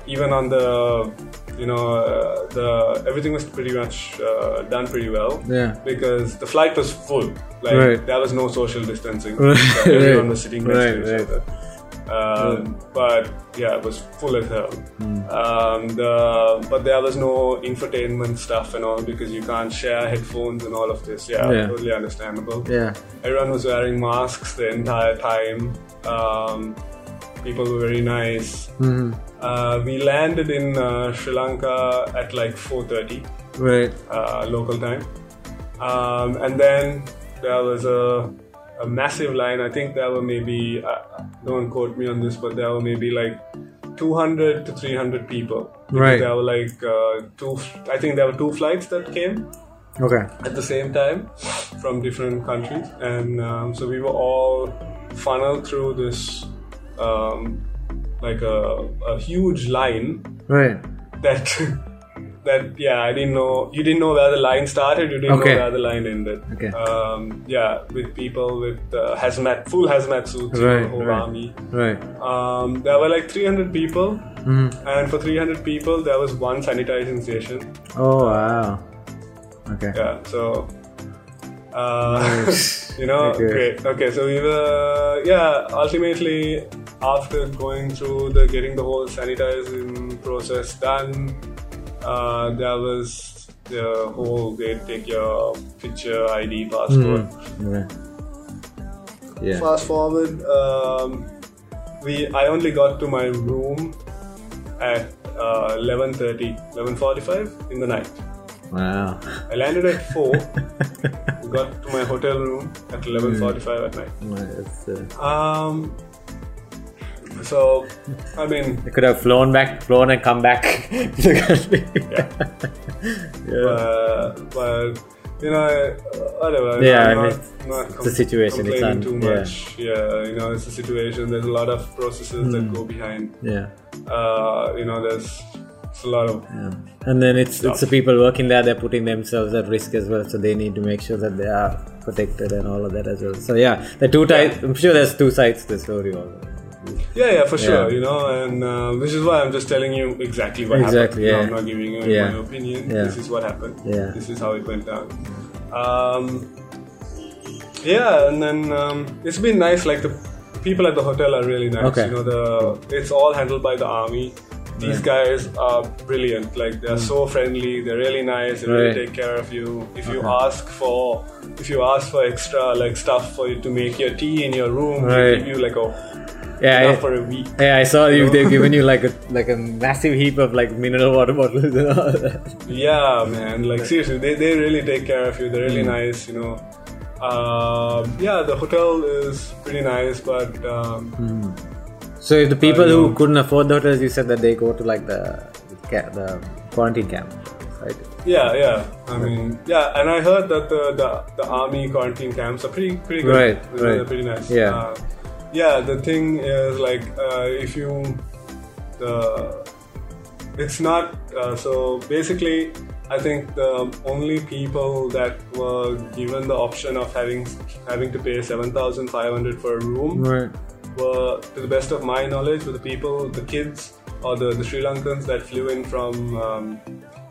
even on the you know uh, the everything was pretty much uh, done pretty well Yeah. because the flight was full like Right. there was no social distancing Right, So everyone right, was sitting next right, to each right. other um, but yeah it was full as hell Hmm. um, the, but there was no infotainment stuff and all because you can't share headphones and all of this yeah, Yeah. totally understandable Yeah. everyone was wearing masks the entire time. Um, people were very nice. Mhm. Uh, we landed in uh, Sri Lanka at like 4:30 Right. uh, local time, um, and then there was a, a massive line. I think there were maybe uh, don't quote me on this, but there were maybe like 200 to 300 people. Right. There were like uh, two. I think there were two flights that came Okay. at the same time from different countries, and um, so we were all funneled through this um, like a, a huge line Right. that that yeah I didn't know you didn't know where the line started you didn't Okay. know where the line ended Okay. um, yeah with people with uh, hazmat full hazmat suits Right, whole right. army Right. um, there were like 300 people Mhm. and for 300 people there was one sanitizing station Oh wow. Okay. yeah so uh, Nice. you know Okay. great okay so we were yeah ultimately after going through the getting the whole sanitizing process done uh, there was the whole they take your picture id passport Mhm. Yeah. Yeah. fast forward um, we i only got to my room at uh, 11.30 11.45 in the night Wow. I landed at 4, got to my hotel room at 11.45 at night. Uh, Um, so, I mean, I could have flown back, flown and come back to the country. yeah. uh, but, you know, whatever. Yeah, I'm I mean, not it's a situation, it's un- too yeah. much. Yeah. you know, it's a situation. There's a lot of processes Hmm. that go behind. yeah. Uh, you know, there's it's a lot of Yeah. And then it's it's the people working there. They're putting themselves at risk as well, so they need to make sure that they are protected and all of that as well. So yeah, the two sides. I'm sure there's two sides to the story. Also. Yeah, yeah, for sure. Yeah. You know, and uh, which is why I'm just telling you exactly what Exactly, happened. You know, yeah. I'm not giving you Yeah. my opinion. Yeah. This is what happened. Yeah. This is how it went down. Um, yeah, and then um, it's been nice. Like the people at the hotel are really nice. Okay. You know, the it's all handled by the army. These guys are brilliant. Like they're so friendly. They're really nice. They really Hmm. Take care of you. If you ask for, if you ask for extra like stuff for you to make your tea in your room, Right. they give you like a Yeah, I, for a week. yeah, I saw you. They've given you like a like a massive heap of like mineral water bottles and all that. Yeah, man. Like seriously, they, they really take care of you. They're really Hmm. nice, you know. Um, yeah, the hotel is pretty nice, but um, Hmm. So if the people who know. couldn't afford the hotels, you said that they go to like the the quarantine camp, right? yeah, yeah. I mean, yeah, and I heard that the, the, the army quarantine camps are pretty pretty good. Right, You know, right. They're pretty nice. Yeah. Uh, yeah. The thing is like uh, if you the it's not uh, so basically. I think the only people that were given the option of having having to pay seven thousand five hundred for a room Right. Were, to the best of my knowledge, were the people, the kids, or the, the Sri Lankans that flew in from um,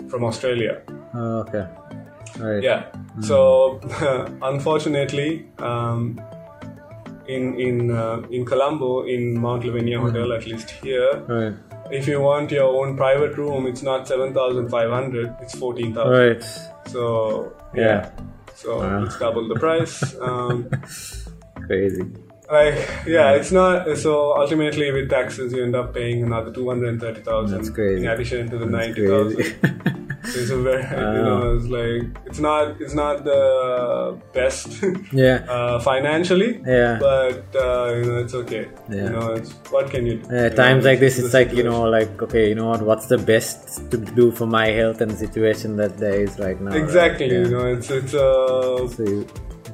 from Australia. Oh, okay. Right. Yeah. So unfortunately, um, in in uh, in Colombo, in Mount Lavinia Hotel, at least here, Right. if you want your own private room, it's not seven thousand five hundred; it's fourteen thousand. Right. So Yeah. So Wow. it's double the price. Um, Crazy. Like yeah it's not so ultimately with taxes you end up paying another 230000 That's crazy. in addition to the That's 90000 so it's a very you know it's like it's not it's not the best yeah. uh, financially Yeah. but uh, you know it's okay Yeah. you know it's what can you do Yeah, You times know, like this, it's like you know, like okay, you know what? What's the best to do for my health and the situation that there is right now? right? exactly Yeah. you know it's it's uh, So you,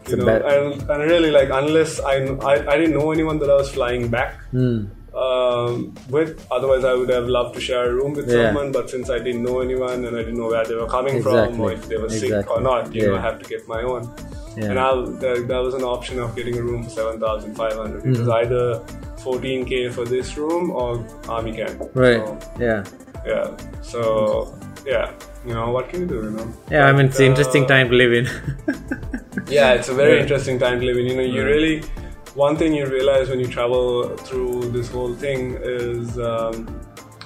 you know and, and really like unless I, I I didn't know anyone that I was flying back Hmm. um, with. Otherwise, I would have loved to share a room with Yeah. someone. But since I didn't know anyone and I didn't know where they were coming from or if they were sick or not, you know, I have to get my own. Yeah. And I, there, there was an option of getting a room for seven thousand five hundred. It Mm-hmm. was either fourteen k for this room or army camp. Right. So, yeah. yeah. So yeah. You know what can you do? You know. Yeah. I mean, it's an But, interesting uh, time to live in. yeah, it's a very Yeah. interesting time to live in. You know, you really one thing you realize when you travel through this whole thing is, um,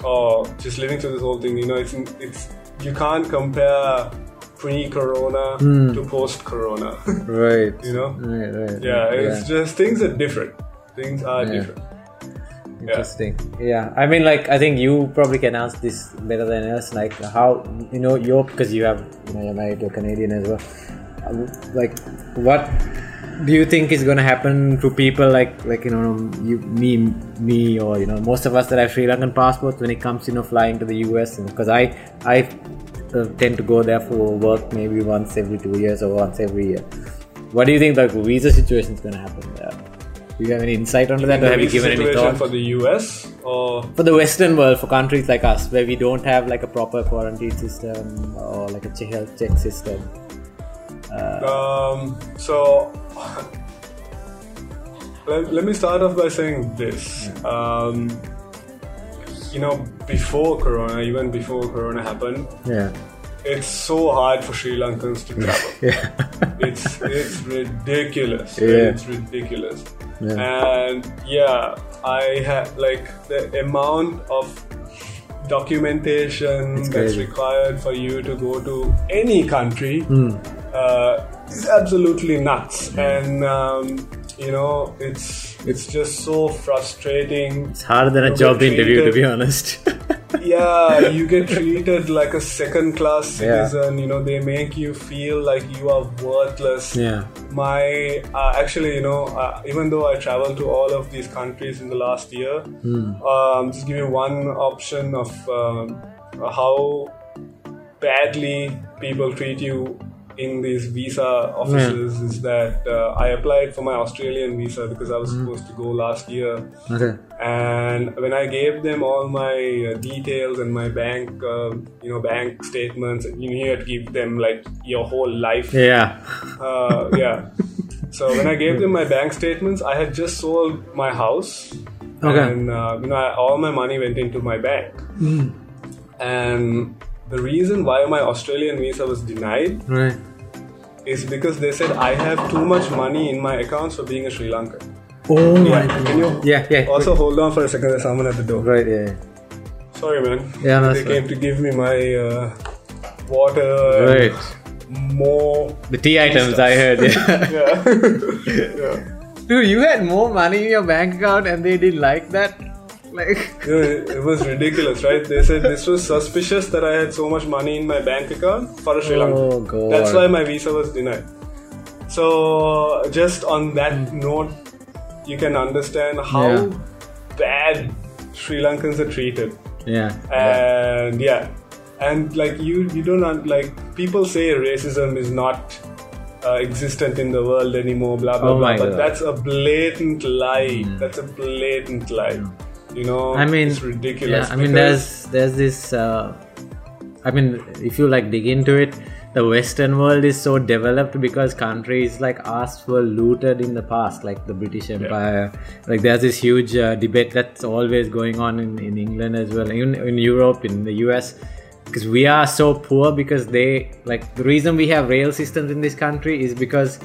or just living through this whole thing. You know, it's it's you can't compare pre-corona Hmm. to post-corona. right. you know, Right. Right. yeah, it's just things are different. Things are Yeah. different. Interesting. Yeah. I mean, like, I think you probably can answer this better than us. Like, how you know you're because you have you know you're married to a Canadian as well. Um, Like, what do you think is going to happen to people like like you know you me me or you know most of us that have Sri Lankan passports when it comes you know flying to the US because I I uh, tend to go there for work maybe once every two years or once every year. What do you think the visa situation is going to happen there? Do you have any insight onto that, or have you given any thought? for the US or for the Western world, for countries like us, where we don't have like a proper quarantine system or like a health check system. Uh, Um, so let, let me start off by saying this. Um, you know, before Corona, even before Corona happened, yeah, it's so hard for Sri Lankans to travel. yeah, it's it's ridiculous. Yeah. It's ridiculous. Yeah. And yeah, I have like the amount of documentation that's required for you to go to any country Hmm. uh, is absolutely nuts. And um, you know, it's it's just so frustrating. it's harder than a job interview, to be honest. yeah, you get treated like a second class Yeah. citizen. You know, they make you feel like you are worthless. yeah, My uh, actually, you know, uh, even though I traveled to all of these countries in the last year, um, just give you one option of um, how badly people treat you in these visa offices is that uh, I applied for my Australian visa because I was supposed to go last year okay, and when I gave them all my uh, details and my bank, uh, you know, bank statements, you need to give them like your whole life. yeah, Uh, yeah. So when I gave them my bank statements, I had just sold my house Okay. and uh, you know I, all my money went into my bank. And the reason why my Australian visa was denied Right. Is because they said I have too much money in my accounts for being a Sri Lankan. Oh Yeah, can you Yeah, yeah. also hold on for a second? There's someone at the door. Right, yeah. Sorry, man. Yeah, that's they came to give me my uh, water. and Right. More. The tea items I heard, yeah. Yeah. yeah. Dude, you had more money in your bank account and they didn't like that? Like, You know, it, it was ridiculous, right? They said this was suspicious that I had so much money in my bank account for a Sri Lanka. Oh, God. That's why my visa was denied. So, just on that Hmm. note, you can understand how Yeah. bad Sri Lankans are treated. yeah. And yeah, and like you, you don't like people say racism is not uh, existent in the world anymore. Blah blah Oh blah. But God. that's a blatant lie. That's a blatant lie. You know, I mean, it's ridiculous. Yeah, I mean, there's there's this. Uh, I mean, if you like dig into it, the Western world is so developed because countries like us were looted in the past, like the British Empire. Like there's this huge uh, debate that's always going on in, in England as well, in in Europe, in the US. Because we are so poor, because they like the reason we have rail systems in this country is because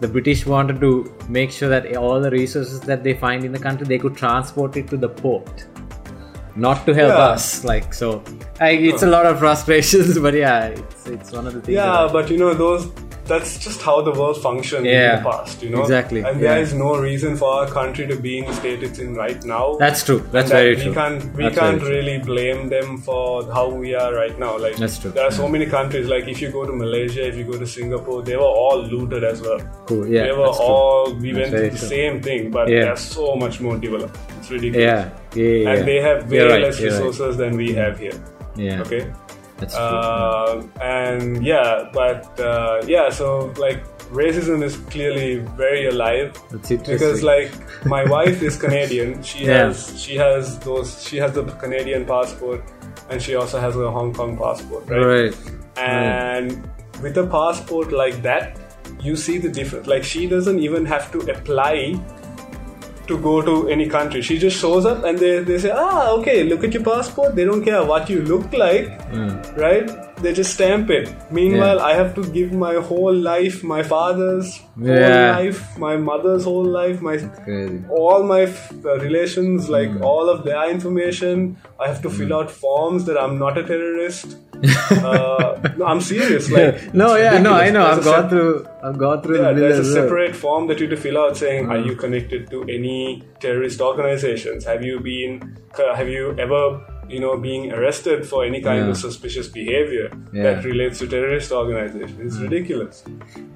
the British wanted to make sure that all the resources that they find in the country they could transport it to the port, not to help Yeah. us. Like so, I, it's a lot of frustrations, but yeah, it's it's one of the things. yeah, but you know those. That's just how the world functioned Yeah, in the past, you know. exactly, And yeah. there is no reason for our country to be in the state it's in right now. that's true. That's that very we true. can't we That's can't really blame them for how we are right now like That's true. there are so many countries like if you go to malaysia if you go to singapore they were all looted as well Cool. Yeah, they were all we That's went through the true. same thing but Yeah. they're so much more developed it's ridiculous Yeah, yeah, yeah. and they have way right, less you're right. resources than we have here Yeah, okay. Uh, and yeah but uh, yeah so like racism is clearly very alive That's interesting. because like my wife is Canadian. She Yeah. has she has those she has the Canadian passport and she also has a Hong Kong passport, right? right. And with a passport like that, you see the difference. Like she doesn't even have to apply to go to any country. She just shows up and they, they say, ah, okay, look at your passport. They don't care what you look like, right? They just stamp it. Meanwhile, Yeah. I have to give my whole life, my father's Yeah. whole life, my mother's whole life, my all my f- uh, relations, like Hmm. all of their information. I have to fill out forms that I'm not a terrorist. Uh, no, I'm serious. Like, no, yeah, no, I know. I've gone sep- through. I've gone through Yeah, the there's a well. separate form that you have to fill out saying, "Are Hmm. you connected to any terrorist organizations? Have you been? Have you ever?" You know, being arrested for any kind Yeah. of suspicious behavior Yeah. that relates to terrorist organizations. It's ridiculous.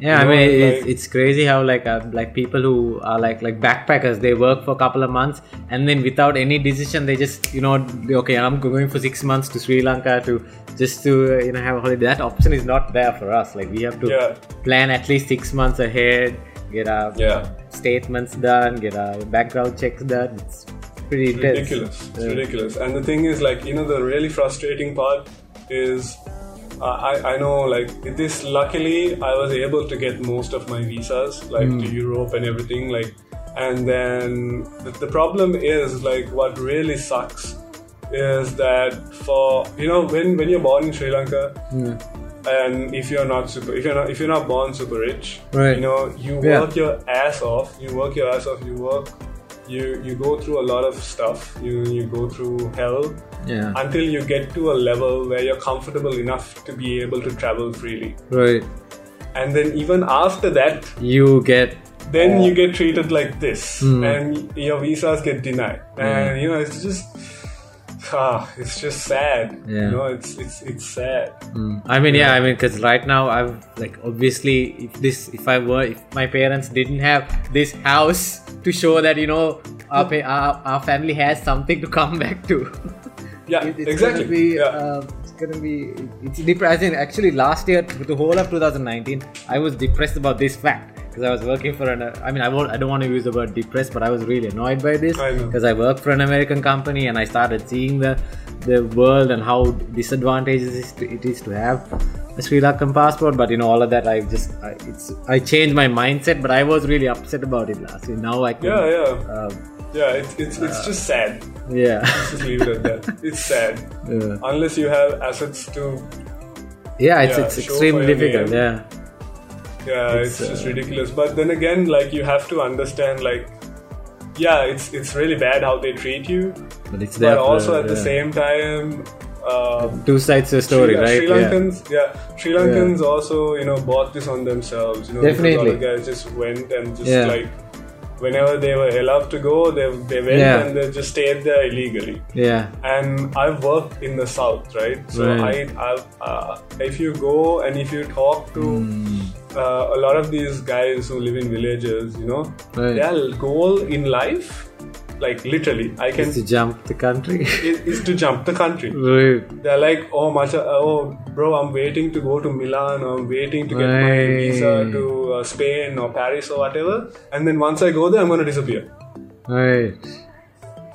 Yeah, I You mean it's, like- it's crazy how like uh, like people who are like like backpackers they work for a couple of months and then without any decision they just you know okay I'm going for six months to Sri Lanka to just to uh, you know have a holiday. That option is not there for us. Like we have to Yeah. plan at least six months ahead, get our Yeah. statements done, get our background checks done. It's pretty intense. ridiculous. It's Yeah. ridiculous. And the thing is, like, you know, the really frustrating part is, uh, I I know, like, this. Luckily, I was able to get most of my visas, like, Hmm. to Europe and everything, like, and then the, the problem is, like, what really sucks is that for you know when when you're born in Sri Lanka. Hmm. And if you're not super, if you're not, if you're not born super rich, Right. you know, you Yeah. work your ass off. You work your ass off. You work you you go through a lot of stuff you you go through hell Yeah. until you get to a level where you're comfortable enough to be able to travel freely Right. and then even after that You get then you get treated like this Hmm. and your visas get denied and you know it's just ah, it's just sad Yeah. you know it's it's it's sad Mm. I mean, yeah, I mean, because right now I'm like obviously if this if I were if my parents didn't have this house to show that you know our pa- our, our family has something to come back to. yeah It- it's exactly Gonna be, yeah. uh, it's gonna be it's depressing. Actually, last year, the whole of 2019, I was depressed about this fact because I was working for an. I mean, I won't. I don't want to use the word depressed, but I was really annoyed by this because I work for an American company and I started seeing the the world and how disadvantages it is to, it is to have a Sri Lankan passport. But you know, all of that, I just I, it's I changed my mindset, but I was really upset about it last year. Now I can yeah yeah uh, yeah, it's it's, it's just sad. Yeah. Let's just leave it at that. It's sad. yeah. Unless you have assets to Yeah, it's Yeah, it's extremely difficult. Yeah. Yeah It's, it's, just uh, ridiculous but then again like you have to understand like yeah it's it's really bad how they treat you But it's there. but also at the same time um, two sides to the story, Sri, right? Sri. Lankans, yeah. Sri Lankans also, you know, bought this on themselves. You know, Definitely. guys just went and just Yeah. like, whenever they were allowed to go, they, they went Yeah. and they just stayed there illegally. Yeah. And I've worked in the south, right? So Right. I, I've, uh, if you go and if you talk to Hmm. Uh, a lot of these guys who live in villages, you know, Right. their goal in life, like literally, I can, Is to jump the country. is, is to jump the country. right. They're like, oh, much, oh, bro, I'm waiting to go to Milan, or I'm waiting to get my visa to uh, Spain or Paris or whatever. And then once I go there, I'm going to disappear. Right.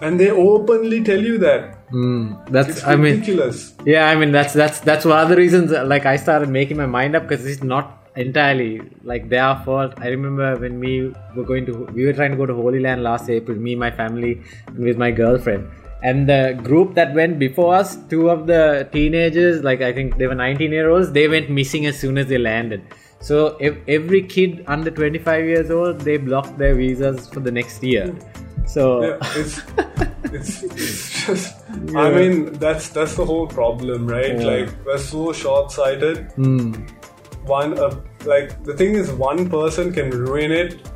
And they openly tell you that. Mm. That's. It's I mean. Yeah. I mean. That's that's that's one of the reasons. uh, Like I started making my mind up because it's not entirely like their fault. I remember when we were going to we were trying to go to Holy Land last April. Me, my family, and with my girlfriend. And the group that went before us, two of the teenagers, like I think they were 19 year olds, they went missing as soon as they landed. So ev- every kid under 25 years old, they blocked their visas for the next year. So Yeah, it's, it's, it's just. I mean, that's that's the whole problem, right? Yeah. Like we're so short-sighted. Hmm. One, uh, like the thing is, one person can ruin it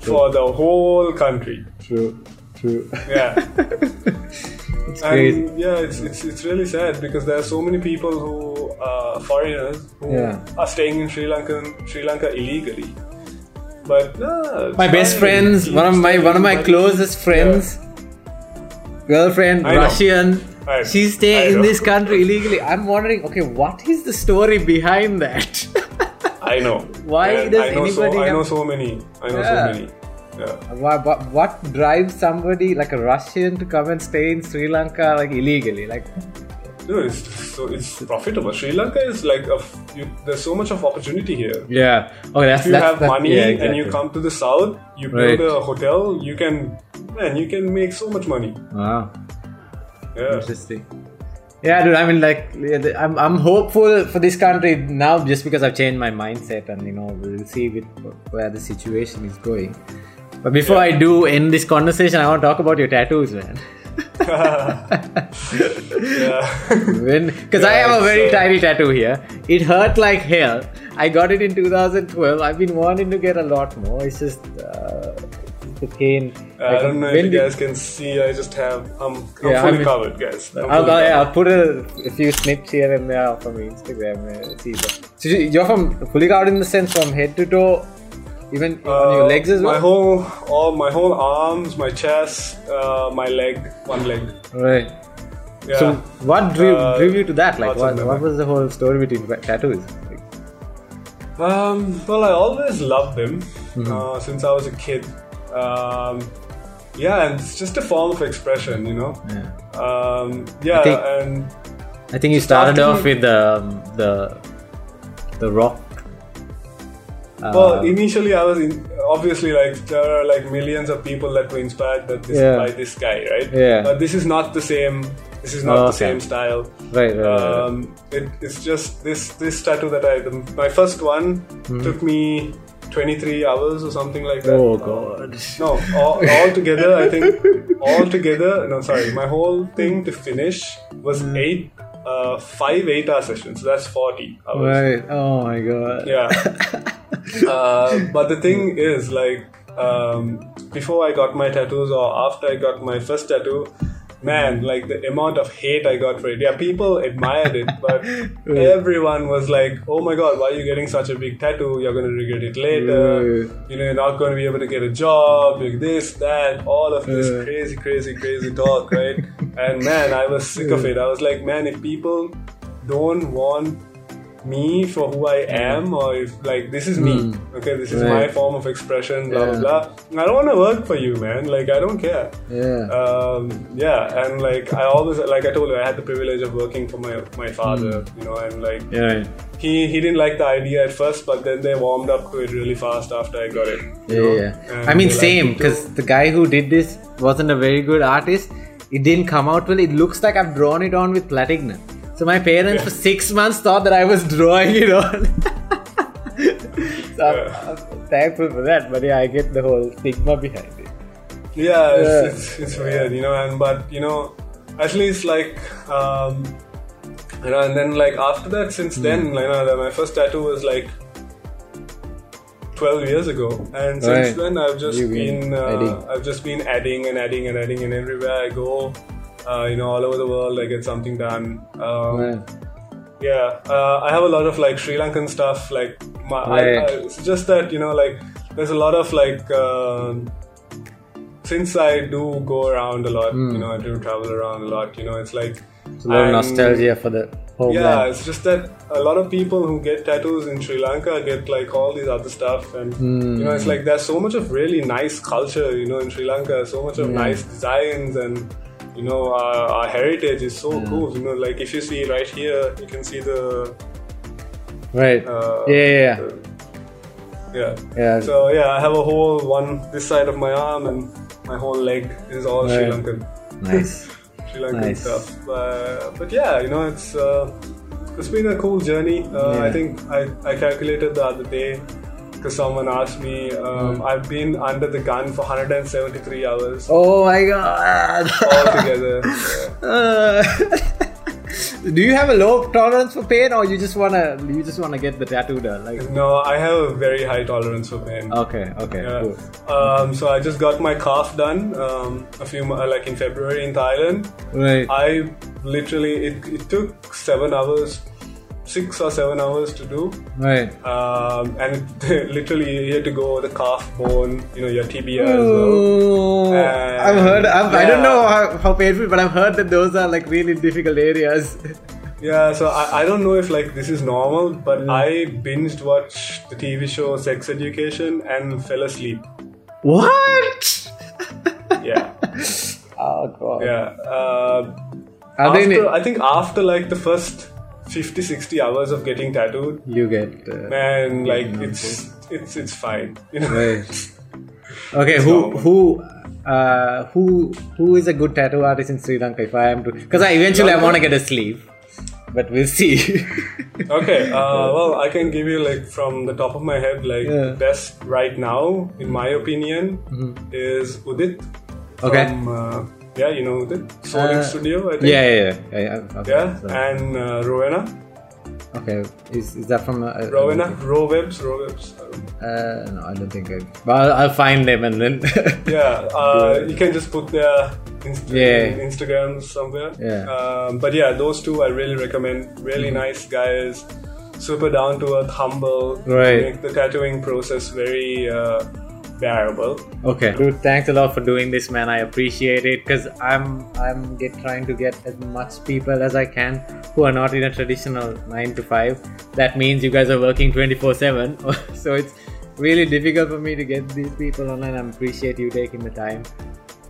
for the whole country. True, true. Yeah. it's crazy. And yeah, it's, it's it's really sad because there are so many people who are foreigners who Yeah. are staying in Sri Lanka Sri Lanka illegally. But it's My best friends, one of my one of my closest friends, girlfriend, I. Russian. I- She's staying in this country illegally. I'm wondering, okay, what is the story behind that? I know. Why And does I know anybody So, I know so many. I know Yeah. so many. Yeah. what, what, what drives somebody like a Russian to come and stay in Sri Lanka like illegally? Like, No, it's so it's profitable. Sri Lanka is like a. You, there's so much of opportunity here. yeah. Okay, that's If you that's, have that- money yeah, and you come to the south, you Right. build a hotel. You can, man, you can make so much money. Wow. Yeah. Interesting. Yeah, dude. I mean, like, I'm, I'm hopeful for this country now, just because I've changed my mindset, and you know, we'll see with where the situation is going. But before I do end this conversation, I want to talk about your tattoos, man. yeah. When, because I have a very it's, uh, tiny tattoo here. It hurt like hell. I got it in 2012. I've been wanting to get a lot more. It's just uh, the. I Like, don't know if you guys can see. I just have. I'm, I'm Yeah, I fully mean- covered, guys. I'm I'll, fully I'll, yeah, covered. I'll put a, a few snips here and there from Instagram. Uh, see, but so you- you're from fully covered in the sense from head to toe, even on your Uh, legs as well. My whole, all my whole arms, my chest, uh, my leg, one leg. right. Yeah. So what drew, Uh, drew you to that? Like, what, what was the whole story between tattoos? Um, well, I always loved them Mm-hmm. uh, since I was a kid. Um, yeah, and it's just a form of expression, you know. yeah. Um, yeah, think- and I think you started off with um, the the rock. Uh, well, initially I was in, obviously like there are like millions of people that were inspired by this, Yeah. by this guy, right? Yeah. But this is not the same. This is not Oh, the okay. same style. right, right, right, right. Um, it, it's just this this tattoo that I the, my first one took me 23 hours or something like that. Oh, Uh, God. no, all, all together I think all together no sorry my whole thing to finish was Hmm. eight uh, five eight hour sessions. So that's 40 hours. Right. Oh my god. Yeah. uh, but the thing is, like, um, before I got my tattoos or after I got my first tattoo, man, mm. like the amount of hate I got for it. Yeah, people admired it, but everyone was like, "Oh my god, why are you getting such a big tattoo? You're gonna regret it later. You know, you're not gonna be able to get a job. Like this, that, all of this crazy, crazy, crazy talk, right?" And man, I was sick of it. I was like, man, if people don't want me for who I am or if like this is me. Okay, this is my Hmm. Form of expression. Blah Yeah. blah blah. I don't want to work for you, man. Like I don't care. Yeah. Um, yeah, and like I always like I told you, I had the privilege of working for my my father. Hmm. You know, and like yeah. he he didn't like the idea at first, but then they warmed up to it really fast after I got it. Yeah, yeah. I mean, same because the guy who did this wasn't a very good artist. It didn't come out well. It looks like I've drawn it on with platinum. So my parents for six months thought that I was drawing it on. so I'm, I'm thankful for that. But yeah, I get the whole stigma behind it. yeah, it's, Yeah. It's, it's weird, you know. And but you know, at least like um, you know, and then like after that, since then, Hmm. you know, my first tattoo was like. 12 years ago and since Right. then i've just You've been uh, i've just been adding and adding and adding and everywhere i go you know all over the world i get something done um, yeah, uh, I have a lot of like Sri Lankan stuff. Like, my, Right. I, it's just that you know, like, there's a lot of like, um, since I do go around a lot, you know, I do travel around a lot. You know, it's like Hmm. It's a lot of nostalgia for the homeland. Yeah, it's just that a lot of people who get tattoos in Sri Lanka get like all these other stuff, and you know, it's like there's so much of really nice culture, you know, in Sri Lanka, so much of nice designs and. You know, our, our heritage is so cool. You know, like if you see right here, you can see the Right. uh, yeah, yeah, yeah. yeah. Yeah. So yeah, I have a whole one this side of my arm and my whole leg is all Sri Lankan, nice. Sri Lankan Nice. stuff. Uh, but yeah, you know, it's uh, it's been a cool journey. Uh, I think I, I calculated the other day because someone asked me. Um, Hmm. I've been under the gun for 173 hours Oh my god. altogether. Yeah. Uh, do you have a low tolerance for pain, or you just wanna you just wanna get the tattoo done? Like, No, I have a very high tolerance for pain. okay, okay, Yeah. cool. Um, so I just got my calf done um, a few like in February in Thailand. Right. I literally it, it took seven hours, six or seven hours to do, Right. um, and literally you had to go the calf bone, you know, your tibia as well. Oh, Uh, I've heard. I've, I don't know how, how painful, but I've heard that those are like really difficult areas. Yeah, so I, I don't know if like this is normal, but I binged watched the TV show Sex Education and fell asleep. what? Yeah, Oh god. yeah. Uh, after, I think after like the first 50, 60 hours of getting tattooed, You get. Uh, man, like it's it's it's fine. You know? right. Okay. Who normal. who? Uh, who who is a good tattoo artist in Sri Lanka? If I am to, because I eventually I want to get a sleeve, but we'll see. Okay, uh, well, I can give you like from the top of my head, like Yeah. best right now, in my opinion, is Udit. Mm-hmm. Okay. From, uh, yeah, you know the Sonic Uh, Studio, I think. yeah, yeah, yeah. yeah, yeah, okay, Yeah, so- and uh, Rowena, okay. Is, is that from? Uh, Rowena, Rowebs, Rowebs. Uh, no, I don't think I. But I'll, I'll find them and then. yeah, uh, you can just put their Inst- Yeah. Instagrams somewhere. Yeah. Um, but yeah, those two I really recommend. Really nice guys, super down to earth, humble. Right. Make the tattooing process very uh, bearable. Okay, dude. Thanks a lot for doing this, man. I appreciate it because I'm I'm get trying to get as much people as I can who are not in a traditional nine to five. That means you guys are working twenty four seven, so it's really difficult for me to get these people online. I appreciate you taking the time,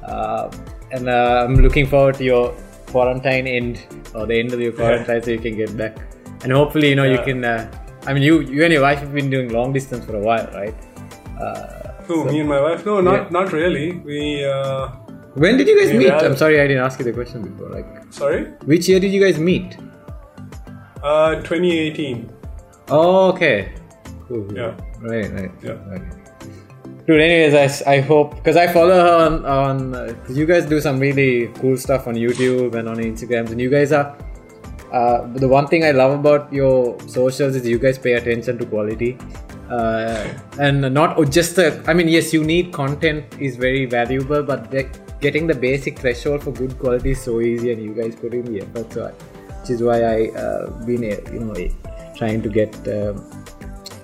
uh, and uh, I'm looking forward to your quarantine end or the end of your quarantine so you can get back. And hopefully, you know, you can. Uh, I mean, you you and your wife have been doing long distance for a while, right? Uh, Who? me and my wife? No, not Yeah. not really. We uh, When did you guys meet? yeah. I'm sorry, I didn't ask you the question before. Like, sorry, which year did you guys meet? uh, 2018. Oh, okay. Cool. Yeah. Right, right. Yeah. Right. Dude, anyways, I, I hope because I follow her on on uh, you guys do some really cool stuff on YouTube and on Instagrams, and you guys are. Uh, the one thing I love about your socials is you guys pay attention to quality, uh, and not just the. I mean, yes, you need content is very valuable, but getting the basic threshold for good quality is so easy, and you guys put in the effort. So, I, which is why I uh, been uh, you know trying to get um,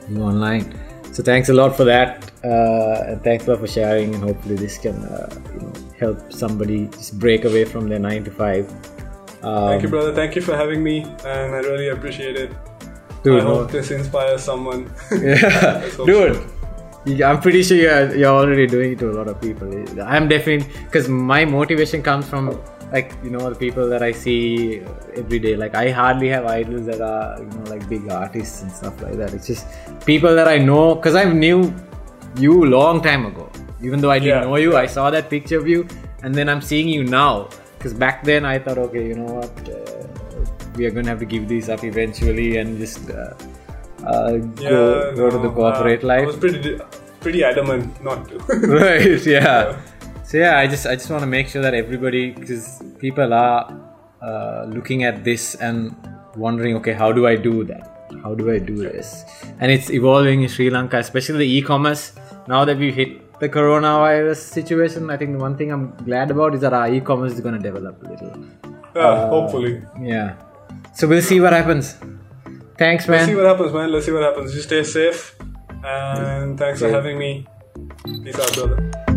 you know, online. So thanks a lot for that, uh, and thanks a lot for sharing. And hopefully this can uh, you know help somebody just break away from their nine to five. Um, Thank you, brother. Thank you for having me, and I really appreciate it. Dude, I no. hope this inspires someone. Yeah, dude. you- I'm pretty sure you're, you're already doing it to a lot of people. I'm definitely because my motivation comes from like you know the people that I see every day. Like I hardly have idols that are you know like big artists and stuff like that. It's just people that I know because I knew you long time ago. Even though I didn't Yeah, know you, yeah. I saw that picture of you, and then I'm seeing you now. Because back then I thought, okay, you know what, uh, we are gonna have to give these up eventually and just uh, uh, go, go to the corporate uh, life. I was pretty pretty adamant not to. right yeah. So yeah i just i just want to make sure that everybody because people are uh, looking at this and wondering okay how do i do that? How do i do this? And it's evolving in sri lanka especially the e-commerce. Now that we've hit the coronavirus situation i think the one thing i'm glad about is that our e-commerce is going to develop a little. Yeah, hopefully. yeah so we'll see what happens thanks man. Let's see what happens, man. Let's see what happens. You stay safe, and thanks for having me. Peace out, brother.